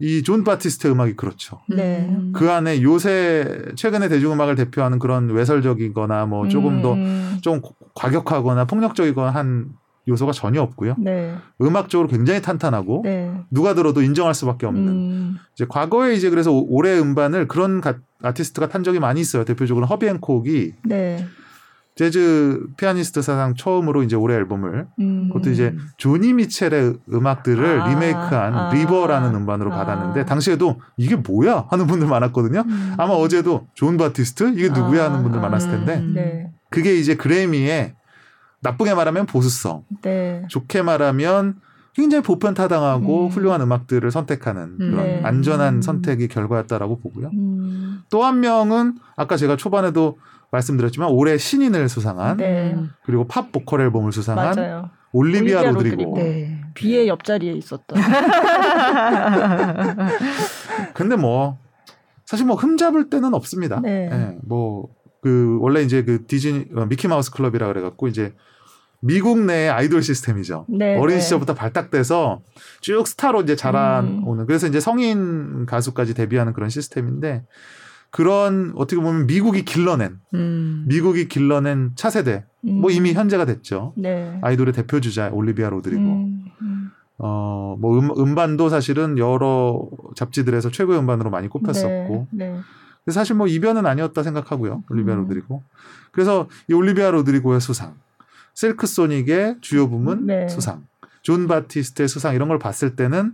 이 존 바티스트 음악이 그렇죠. 네. 그 안에 요새 최근에 대중음악을 대표하는 그런 외설적이거나 뭐 조금 음. 더좀 과격하거나 폭력적이거나 한 요소가 전혀 없고요. 네. 음악적으로 굉장히 탄탄하고 네. 누가 들어도 인정할 수밖에 없는. 음. 이제 과거에 이제 그래서 올해 음반을 그런 가, 아티스트가 탄 적이 많이 있어요. 대표적으로 허비 행콕이 네. 재즈 피아니스트 사상 처음으로 이제 올해 앨범을 음. 그것도 이제 조니 미첼의 음악들을 아. 리메이크한 아. River라는 음반으로 아. 받았는데 당시에도 이게 뭐야 하는 분들 많았거든요. 음. 아마 어제도 존 바티스트 이게 누구야 하는 분들 많았을 텐데 음. 네. 그게 이제 그래미의 나쁘게 말하면 보수성, 네. 좋게 말하면 굉장히 보편타당하고 음. 훌륭한 음악들을 선택하는 그런 네. 안전한 선택이 결과였다라고 보고요. 음. 또한 명은 아까 제가 초반에도 말씀드렸지만 올해 신인을 수상한 네. 그리고 팝 보컬 앨범을 수상한 맞아요. 올리비아, 올리비아 로드리고. 네. 뷔의 옆자리에 있었던. (laughs) 근데 뭐 사실 뭐 흠잡을 데는 없습니다. 네. 네. 뭐그 원래 이제 그 디즈니 어, 미키 마우스 클럽이라 그래 갖고 이제 미국 내 아이돌 시스템이죠. 네, 어린 네. 시절부터 발탁돼서 쭉 스타로 이제 자라오는 음. 그래서 이제 성인 가수까지 데뷔하는 그런 시스템인데 그런 어떻게 보면 미국이 길러낸 음. 미국이 길러낸 차세대 뭐 음. 뭐 이미 현재가 됐죠. 네. 아이돌의 대표 주자 올리비아 로드리고. 음. 음. 어뭐 음, 음반도 사실은 여러 잡지들에서 최고의 음반으로 많이 꼽혔었고. 네. 네. 사실 뭐 이변은 아니었다 생각하고요. 올리비아 음. 로드리고. 그래서 이 올리비아 로드리고의 수상, 실크 소닉의 주요 부문 네. 수상, 존 바티스트의 수상 이런 걸 봤을 때는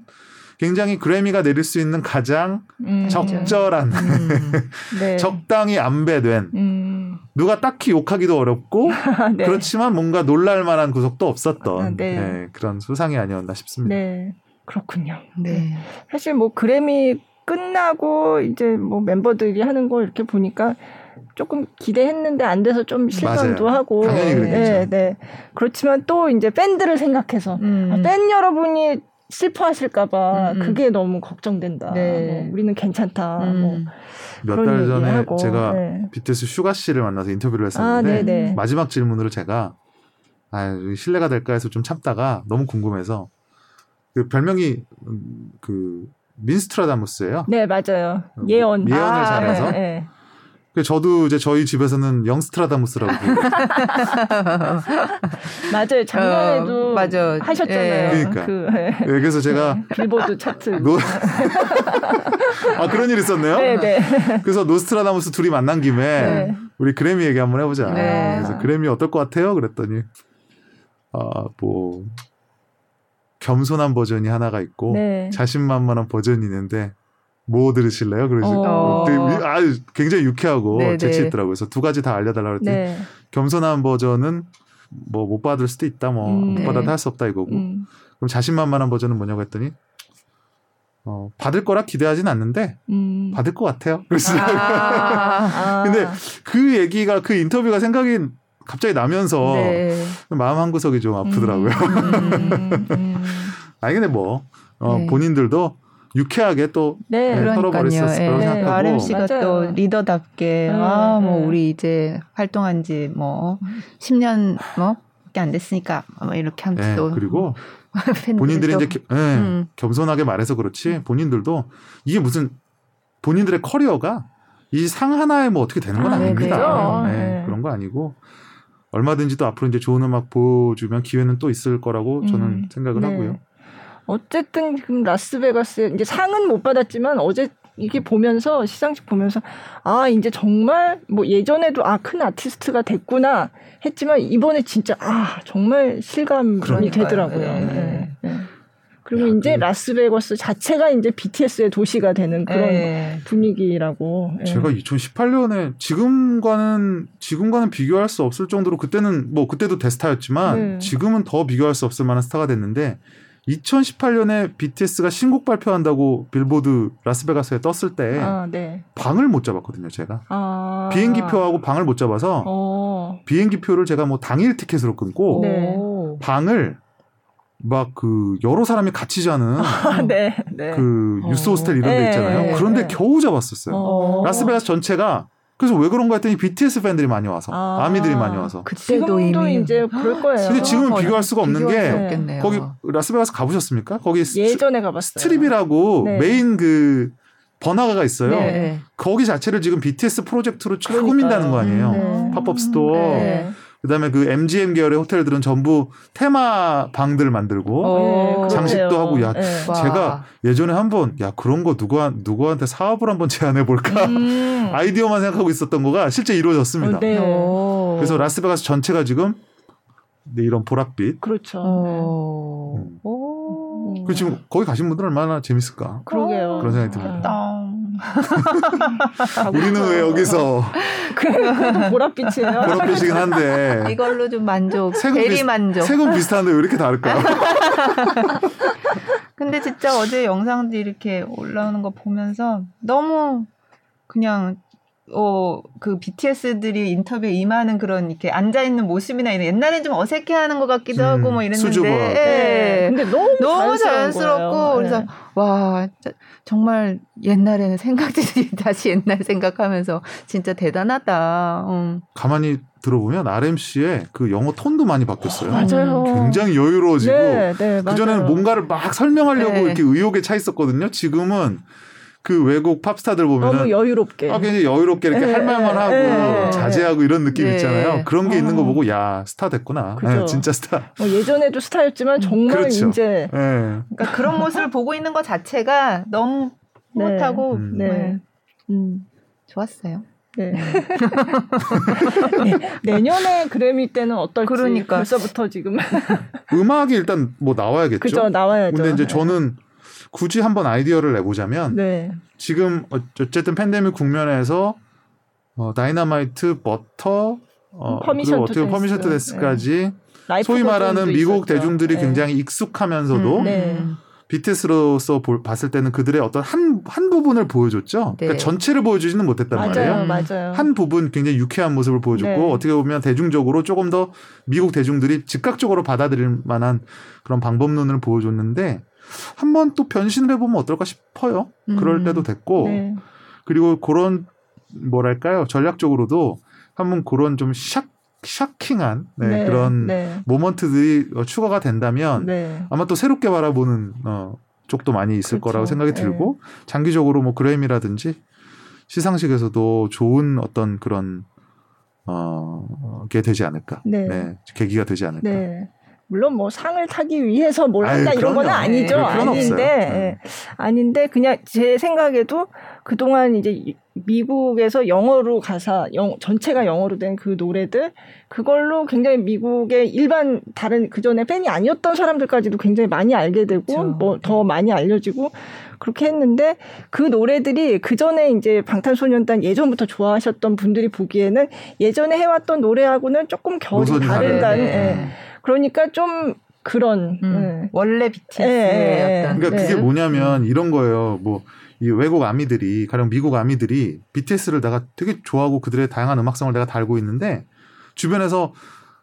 굉장히 그래미가 내릴 수 있는 가장 음, 적절한 음, (laughs) 네. 적당히 안배된 음. 누가 딱히 욕하기도 어렵고 (laughs) 네. 그렇지만 뭔가 놀랄 만한 구석도 없었던 아, 네. 네, 그런 수상이 아니었나 싶습니다. 네. 그렇군요. 네. 사실 뭐 그래미 끝나고 이제 뭐 멤버들이 하는 걸 이렇게 보니까 조금 기대했는데 안 돼서 좀 실망도 맞아요. 하고. 당연히 그렇겠죠. 네, 네. 그렇지만 또 이제 팬들을 생각해서 음. 아, 팬 여러분이 슬퍼하실까봐 음, 음. 그게 너무 걱정된다. 네. 뭐 우리는 괜찮다. 음. 뭐 몇달 전에 하고. 제가 네. BTS 슈가 씨를 만나서 인터뷰를 했었는데 아, 마지막 질문으로 제가 아 실례가 될까 해서 좀 참다가 너무 궁금해서 그 별명이 음, 그 민스트라다무스예요. 네 맞아요. 예언 예언을 아, 잘해서. 네, 네. 그 저도 이제 저희 집에서는 영스트라다무스라고 (laughs) 맞아요. 작년에도 어, 맞아. 하셨잖아요. 예. 그러니까. 그, 예. 네, 그래서 제가 네, 빌보드 차트. 노... (laughs) 아 그런 일 있었네요. 네, 네. 그래서 노스트라다무스 둘이 만난 김에 네. 우리 그래미 얘기 한번 해보자. 네. 그래서 그래미 어떨 것 같아요? 그랬더니 아뭐 겸손한 버전이 하나가 있고 네. 자신만만한 버전이 있는데 뭐 들으실래요? 그러시고 어. 아 굉장히 유쾌하고 네네. 재치 네. 있더라고요. 그래서 두 가지 다 알려달라 그랬더니 네. 겸손한 버전은 뭐 못 받을 수도 있다, 뭐못 음, 네. 받아도 할 수 없다 이거고. 음. 그럼 자신만만한 버전은 뭐냐고 했더니 어, 받을 거라 기대하진 않는데 음. 받을 것 같아요. (laughs) 그랬어요. 아, (laughs) 근데 그 얘기가 그 인터뷰가 생각이 갑자기 나면서 네. 마음 한 구석이 좀 아프더라고요. 음, 음, (laughs) 아니 근데 뭐 어, 네. 본인들도 유쾌하게 또 네, 네 털어버렸을 네. 거라고 생각하고 RMC가 맞아요. 또 리더답게 네, 아뭐 네. 우리 이제 활동한 지 뭐 10년 뭐밖에 안 됐으니까 뭐 이렇게 하면 네, 또 그리고 (laughs) 본인들이 이제 네, 음. 겸손하게 말해서 그렇지 본인들도 이게 무슨 본인들의 커리어가 이 상 하나에 뭐 어떻게 되는 건 아, 닙니다 네, 네. 그런 거 아니고 얼마든지 또 앞으로 이제 좋은 음악 보여주면 기회는 또 있을 거라고 저는 음. 생각을 네. 하고요. 어쨌든 지금 라스베가스 이제 상은 못 받았지만 어제 이게 보면서 시상식 보면서 아 이제 정말 뭐 예전에도 아 큰 아티스트가 됐구나 했지만 이번에 진짜 아 정말 실감이 그러니까요. 되더라고요. 네. 네. 네. 그리고 야, 이제 그... 라스베거스 자체가 이제 BTS의 도시가 되는 그런 네. 분위기라고. 예. 제가 2018년에 지금과는 지금과는 비교할 수 없을 정도로 그때는 뭐 그때도 대스타였지만 네. 지금은 더 비교할 수 없을 만한 스타가 됐는데 2018년에 BTS가 신곡 발표한다고 빌보드 라스베가스에 떴을 때 아, 네. 방을 못 잡았거든요, 제가. 아. 비행기 표하고 방을 못 잡아서 오. 어. 비행기 표를 제가 뭐 당일 티켓으로 끊고 네. 방을 막 그 여러 사람이 같이 자는 아, 네, (laughs) 네. 그 유스 호스텔 이런 데 네, 있잖아요. 네, 그런데 네. 겨우 잡았었어요. 어. 라스베가스 전체가 그래서 왜 그런가 했더니 BTS 팬들이 많이 와서 아, 아미들이 많이 와서 그때도 이미 이제 그럴 거예요. 근데 지금은 어, 비교할 수가 없는 게 거기 라스베가스 가보셨습니까? 거기 예전에 가봤어요. 스트립이라고 네. 메인 그 번화가가 있어요. 네. 거기 자체를 지금 BTS 프로젝트로 쫙 꾸민다는 거 아니에요. 네. 팝업 스토어. 네. 그다음에 그 MGM 계열의 호텔들은 전부 테마 방들 만들고 오, 네, 장식도 하고 야 네. 제가 예전에 한번 야 그런 거 누구 누구한테 사업을 한번 제안해 볼까 음. (laughs) 아이디어만 생각하고 있었던 거가 실제 이루어졌습니다. 네. 그래서 라스베가스 전체가 지금 네, 이런 보랏빛 그렇죠. 음. 그 지금 거기 가신 분들 얼마나 재밌을까? 그러게요. 그런 생각이 듭니다. 우리는 왜 여기서 (laughs) 그래도 보랏빛이에요. 보랏빛이긴 한데 이걸로 좀 만족, 세금 대리 비슷, 만족. 세금 비슷한데 왜 이렇게 다를까요? (laughs) 근데 진짜 어제 영상들이 이렇게 올라오는 거 보면서 너무 그냥 어, 그 BTS들이 인터뷰에 임하는 그런 이렇게 앉아있는 모습이나 이런 옛날엔 좀 어색해하는 것 같기도 음, 하고 뭐 이랬는데. 예. 네. 근데 너무, 너무 자연스럽고 그래서 네. 와, 정말 옛날에는 생각들이 (laughs) 다시 옛날 생각하면서 진짜 대단하다. 음. 가만히 들어보면 RMC의 그 영어 톤도 많이 바뀌었어요. 어, 맞아요. 굉장히 여유로워지고 네, 네, 그전에는 뭔가를 막 설명하려고 네. 이렇게 의욕에 차 있었거든요. 지금은 그 외국 팝스타들 보면은 너무 여유롭게 아 굉장히 여유롭게 이렇게 네, 할 말만 하고 네, 자제하고 이런 느낌 네. 있잖아요. 그런 게 어. 있는 거 보고 야 스타 됐구나. 네, 진짜 스타. 뭐 예전에도 스타였지만 정말 그렇죠. 이제 그러니까 그런 모습을 보고 있는 것 자체가 너무 뿌듯하고 음. 네. 음. 좋았어요. 네. (laughs) 네. 내년에 그래미 때는 어떨지 그러니까. 벌써부터 지금 (laughs) 음악이 일단 뭐 나와야겠죠. 그죠 나와야죠. 근데 이제 저는 굳이 한번 아이디어를 내보자면 네. 지금 어쨌든 팬데믹 국면에서 어, 다이너마이트, 버터, 어, 그리고 어떻게 Permission to Dance까지 네. 소위 말하는 미국 있었죠. 대중들이 네. 굉장히 익숙하면서도 음, 네. BTS로서 볼, 봤을 때는 그들의 어떤 한, 한 부분을 보여줬죠. 네. 그러니까 전체를 보여주지는 못했단 맞아요, 말이에요. 맞아요. 한 부분 굉장히 유쾌한 모습을 보여줬고 네. 어떻게 보면 대중적으로 조금 더 미국 대중들이 즉각적으로 받아들일 만한 그런 방법론을 보여줬는데 한번 또 변신을 해보면 어떨까 싶어요. 음. 그럴 때도 됐고 네. 그리고 그런 뭐랄까요 전략적으로도 한번 그런 좀 샥, 샤킹한 네, 네, 그런 네. 모먼트들이 어, 추가가 된다면 네. 아마 또 새롭게 바라보는 어, 쪽도 많이 있을 그렇죠. 거라고 생각이 네. 들고 장기적으로 뭐 그래미라든지 시상식에서도 좋은 어떤 그런 어, 게 되지 않을까. 네. 네. 계기가 되지 않을까. 네. 물론 뭐 상을 타기 위해서 뭘 한다 아유, 이런 건 아니죠. 네, 아닌데 네. 아닌데 그냥 제 생각에도 그동안 이제 미국에서 영어로 가사 영, 전체가 영어로 된 그 노래들 그걸로 굉장히 미국의 일반 다른 그 전에 팬이 아니었던 사람들까지도 굉장히 많이 알게 되고 그렇죠. 뭐더 많이 알려지고 그렇게 했는데 그 노래들이 그 전에 이제 방탄소년단 예전부터 좋아하셨던 분들이 보기에는 예전에 해왔던 노래하고는 조금 결이 다른다는. 예. 그러니까 좀 그런 음, 네. 원래 BTS의 네. 어떤 그러니까 그게 네. 뭐냐면 이런 거예요. 뭐 이 외국 아미들이 가령 미국 아미들이 BTS를 내가 되게 좋아하고 그들의 다양한 음악성을 내가 달고 있는데 주변에서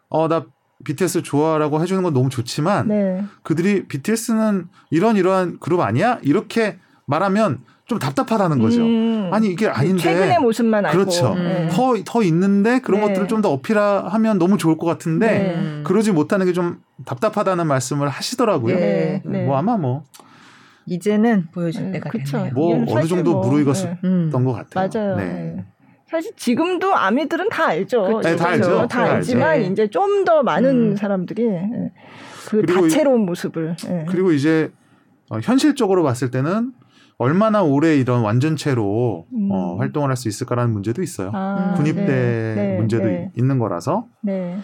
어 나 BTS 좋아라고 해주는 건 너무 좋지만 네. 그들이 BTS는 이런 이러한 그룹 아니야 이렇게 말하면 좀 답답하다는 거죠. 음. 아니 이게 아닌데 최근의 모습만 알고 그렇죠. 음. 더, 더 있는데 그런 네. 것들을 좀 더 어필하면 너무 좋을 것 같은데 네. 그러지 못하는 게 좀 답답하다는 말씀을 하시더라고요. 네. 네. 뭐 아마 뭐 이제는 보여줄 네, 때가 됐네요. 뭐 어느 정도 뭐, 무르익었던 네. 것 같아요. 맞아요. 네. 사실 지금도 아미들은 다 알죠. 네, 다 알죠. 다 알지만 알죠. 이제 좀 더 많은 음. 사람들이 그 다채로운 모습을. 그리고 이제 어, 현실적으로 봤을 때는 얼마나 오래 이런 완전체로 음. 어, 활동을 할 수 있을까라는 문제도 있어요. 아, 군입대 네, 네, 문제도 네. 있는 거라서. 네.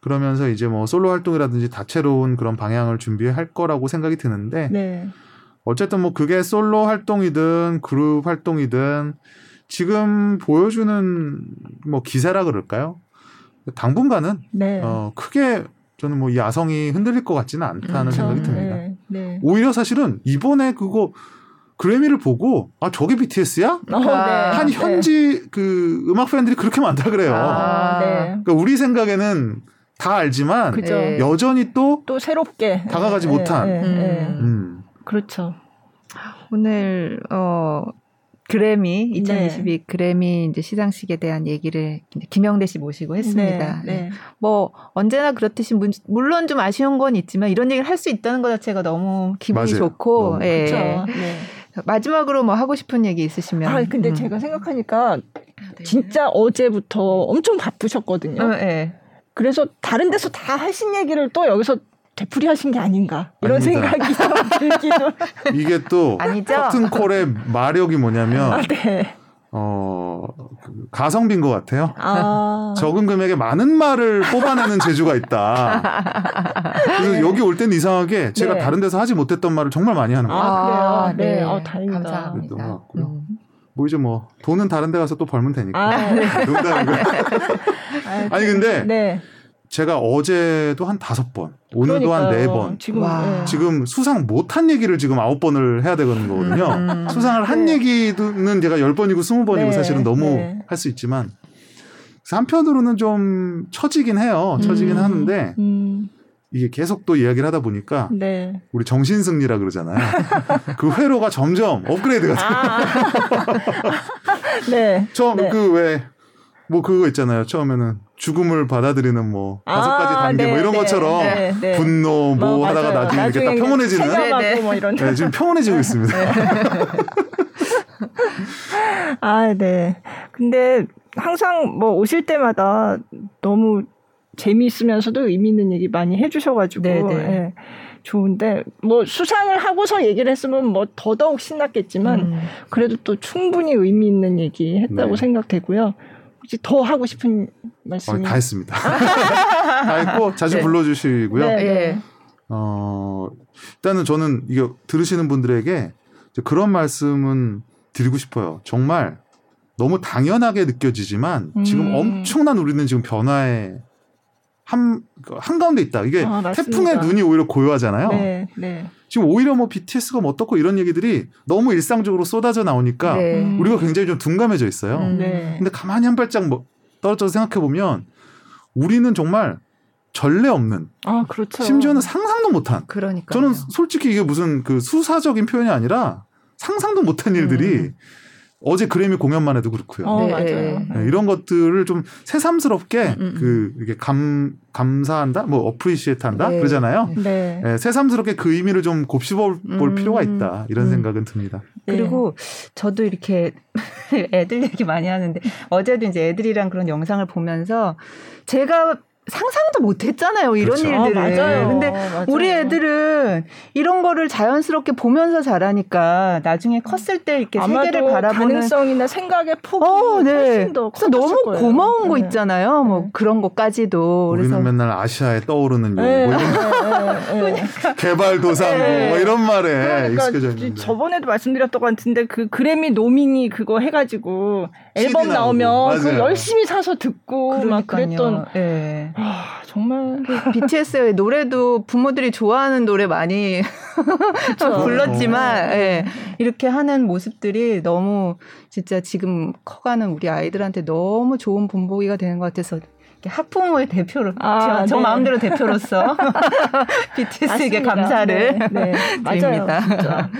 그러면서 이제 뭐 솔로 활동이라든지 다채로운 그런 방향을 준비할 거라고 생각이 드는데 네. 어쨌든 뭐 그게 솔로 활동이든 그룹 활동이든 지금 보여주는 뭐 기세라 그럴까요? 당분간은 네. 어 크게 저는 뭐이 아성이 흔들릴 것 같지는 않다는 그렇죠. 생각이 듭니다. 네. 오히려 사실은 이번에 그거 그래미를 보고 아 저게 BTS야? 어, 네. 한 네. 현지 그 음악 팬들이 그렇게 많다 그래요. 아, 네. 그러니까 우리 생각에는 다 알지만 그죠. 여전히 또또 새롭게 다가가지 네, 못한. 네, 음. 그렇죠. 오늘 어 그래미 2022 네. 그래미 이제 시상식에 대한 얘기를 김영대 씨 모시고 했습니다. 네, 네. 뭐 언제나 그렇듯이 물론 좀 아쉬운 건 있지만 이런 얘기를 할 수 있다는 것 자체가 너무 기분이 맞아요. 좋고 너무. 예. 그렇죠. 네. 마지막으로 뭐 하고 싶은 얘기 있으시면. 아, 근데 음. 제가 생각하니까 아, 네. 진짜 어제부터 엄청 바쁘셨거든요. 어, 네. 그래서 다른 데서 다 하신 얘기를 또 여기서 되풀이 하신 게 아닌가 이런 아닙니다. 생각이 좀 들기도. (laughs) 이게 또 아니죠? 커튼콜의 마력이 뭐냐면 아, 네. 어, 그 가성비인 것 같아요. 아. (laughs) 적은 금액에 많은 말을 뽑아내는 재주가 있다. 그래서 네. 여기 올 때는 이상하게 제가 네. 다른 데서 하지 못했던 말을 정말 많이 하는 거예요. 아, 그래요? 아, 네. 네. 어, 다행이다. 감사합니다. 음. 뭐 이제 뭐 돈은 다른 데 가서 또 벌면 되니까. 아, 네. (laughs) 농담이고. (laughs) 아니 근데 네. 제가 어제도 한 다섯 번, 오늘도 한 네 번. 지금, 네. 지금 수상 못한 얘기를 지금 아홉 번을 해야 되는 거거든요. 음. 수상을 한 네. 얘기는 제가 열 번이고 스무 번이고 네. 사실은 너무 네. 할수 있지만 한편으로는 좀 처지긴 해요. 처지긴 음. 하는데 음. 이게 계속 또 이야기를 하다 보니까 네. 우리 정신 승리라 그러잖아요. 그 회로가 점점 업그레이드가 돼요. 아. (laughs) 네. 처음 네. 그왜 뭐 그거 있잖아요. 처음에는 죽음을 받아들이는 뭐 다섯 가지 아, 단계 뭐 네, 뭐 이런 네, 것처럼 네, 네. 분노 뭐, 뭐 하다가 나중에 이렇게 딱 평온해지는 네, 뭐 이런 네, 지금 평온해지고 (laughs) 있습니다. (laughs) 아, 네. 근데 항상 뭐 오실 때마다 너무 재미있으면서도 의미 있는 얘기 많이 해주셔가지고 예, 좋은데 뭐 수상을 하고서 얘기를 했으면 뭐 더더욱 신났겠지만 음. 그래도 또 충분히 의미 있는 얘기 했다고 생각되고요. 혹시 더 하고 싶은 말씀이? 어, 다 했습니다. (laughs) 다 했고 자주 네. 불러주시고요. 네, 네. 어, 일단은 저는 이게 들으시는 분들에게 그런 말씀은 드리고 싶어요. 정말 너무 당연하게 느껴지지만 음. 지금 엄청난 우리는 지금 변화에 한 한가운데 있다. 이게 아, 태풍의 눈이 오히려 고요하잖아요. 네, 네. 지금 오히려 뭐 BTS가 뭐 어떻고 이런 얘기들이 너무 일상적으로 쏟아져 나오니까 네. 우리가 굉장히 좀 둔감해져 있어요. 음, 네. 근데 가만히 한 발짝 뭐 떨어져서 생각해 보면 우리는 정말 전례 없는 아, 그렇죠. 심지어는 상상도 못한 그러니까 저는 솔직히 이게 무슨 그 수사적인 표현이 아니라 상상도 못한 일들이 음. 어제 그래미 공연만 해도 그렇고요. 어, 네. 맞아요. 네, 이런 것들을 좀 새삼스럽게 음, 음, 음. 그 이게 감 감사한다, 뭐 어프리시에트한다 네. 그러잖아요. 네. 네. 새삼스럽게 그 의미를 좀 곱씹어 볼 음. 필요가 있다 이런 음. 생각은 듭니다. 네. 그리고 저도 이렇게 (laughs) 애들 얘기 많이 하는데 어제도 이제 애들이랑 그런 영상을 보면서 제가 상상도 못 했잖아요. 이런 그렇죠. 일들을. 아, 맞아요. 근데 맞아요. 우리 애들은 이런 거를 자연스럽게 보면서 자라니까 나중에 컸을 때 이렇게 세계를 바라보는 가능성이나 생각의 폭이 어, 네. 훨씬 더 그래서 너무 거예요. 고마운 네. 거 있잖아요. 뭐 네. 그런 것까지도. 우리는 그래서 맨날 아시아에 떠오르는 용 네. 뭐 이런 네. (laughs) 개발도상국 뭐 이런 말에 그러니까 익숙해져 있는데. 저번에도 말씀드렸던 것 같은데 그 그래미 노미니 그거 해가지고 앨범 나오면 그 열심히 사서 듣고 그러니까요. 막 그랬던. 네. 아, 정말 그 BTS의 노래도 부모들이 좋아하는 노래 많이 (laughs) 불렀지만 예, 이렇게 하는 모습들이 너무 진짜 지금 커가는 우리 아이들한테 너무 좋은 본보기가 되는 것 같아서 학부모의 대표로 아, 저, 저 네. 마음대로 대표로서 (laughs) BTS에게 감사를 네, 네. 드립니다. 맞아요,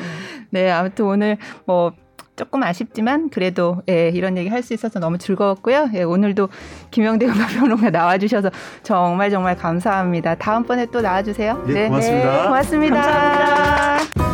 네, 아무튼 오늘 뭐 조금 아쉽지만 그래도 예, 이런 얘기 할 수 있어서 너무 즐거웠고요. 예, 오늘도 김영대 음악평론가 (laughs) 나와주셔서 정말 정말 감사합니다. 다음번에 또 나와주세요. 예, 네, 고맙습니다. 네, 고맙습니다. 감사합니다.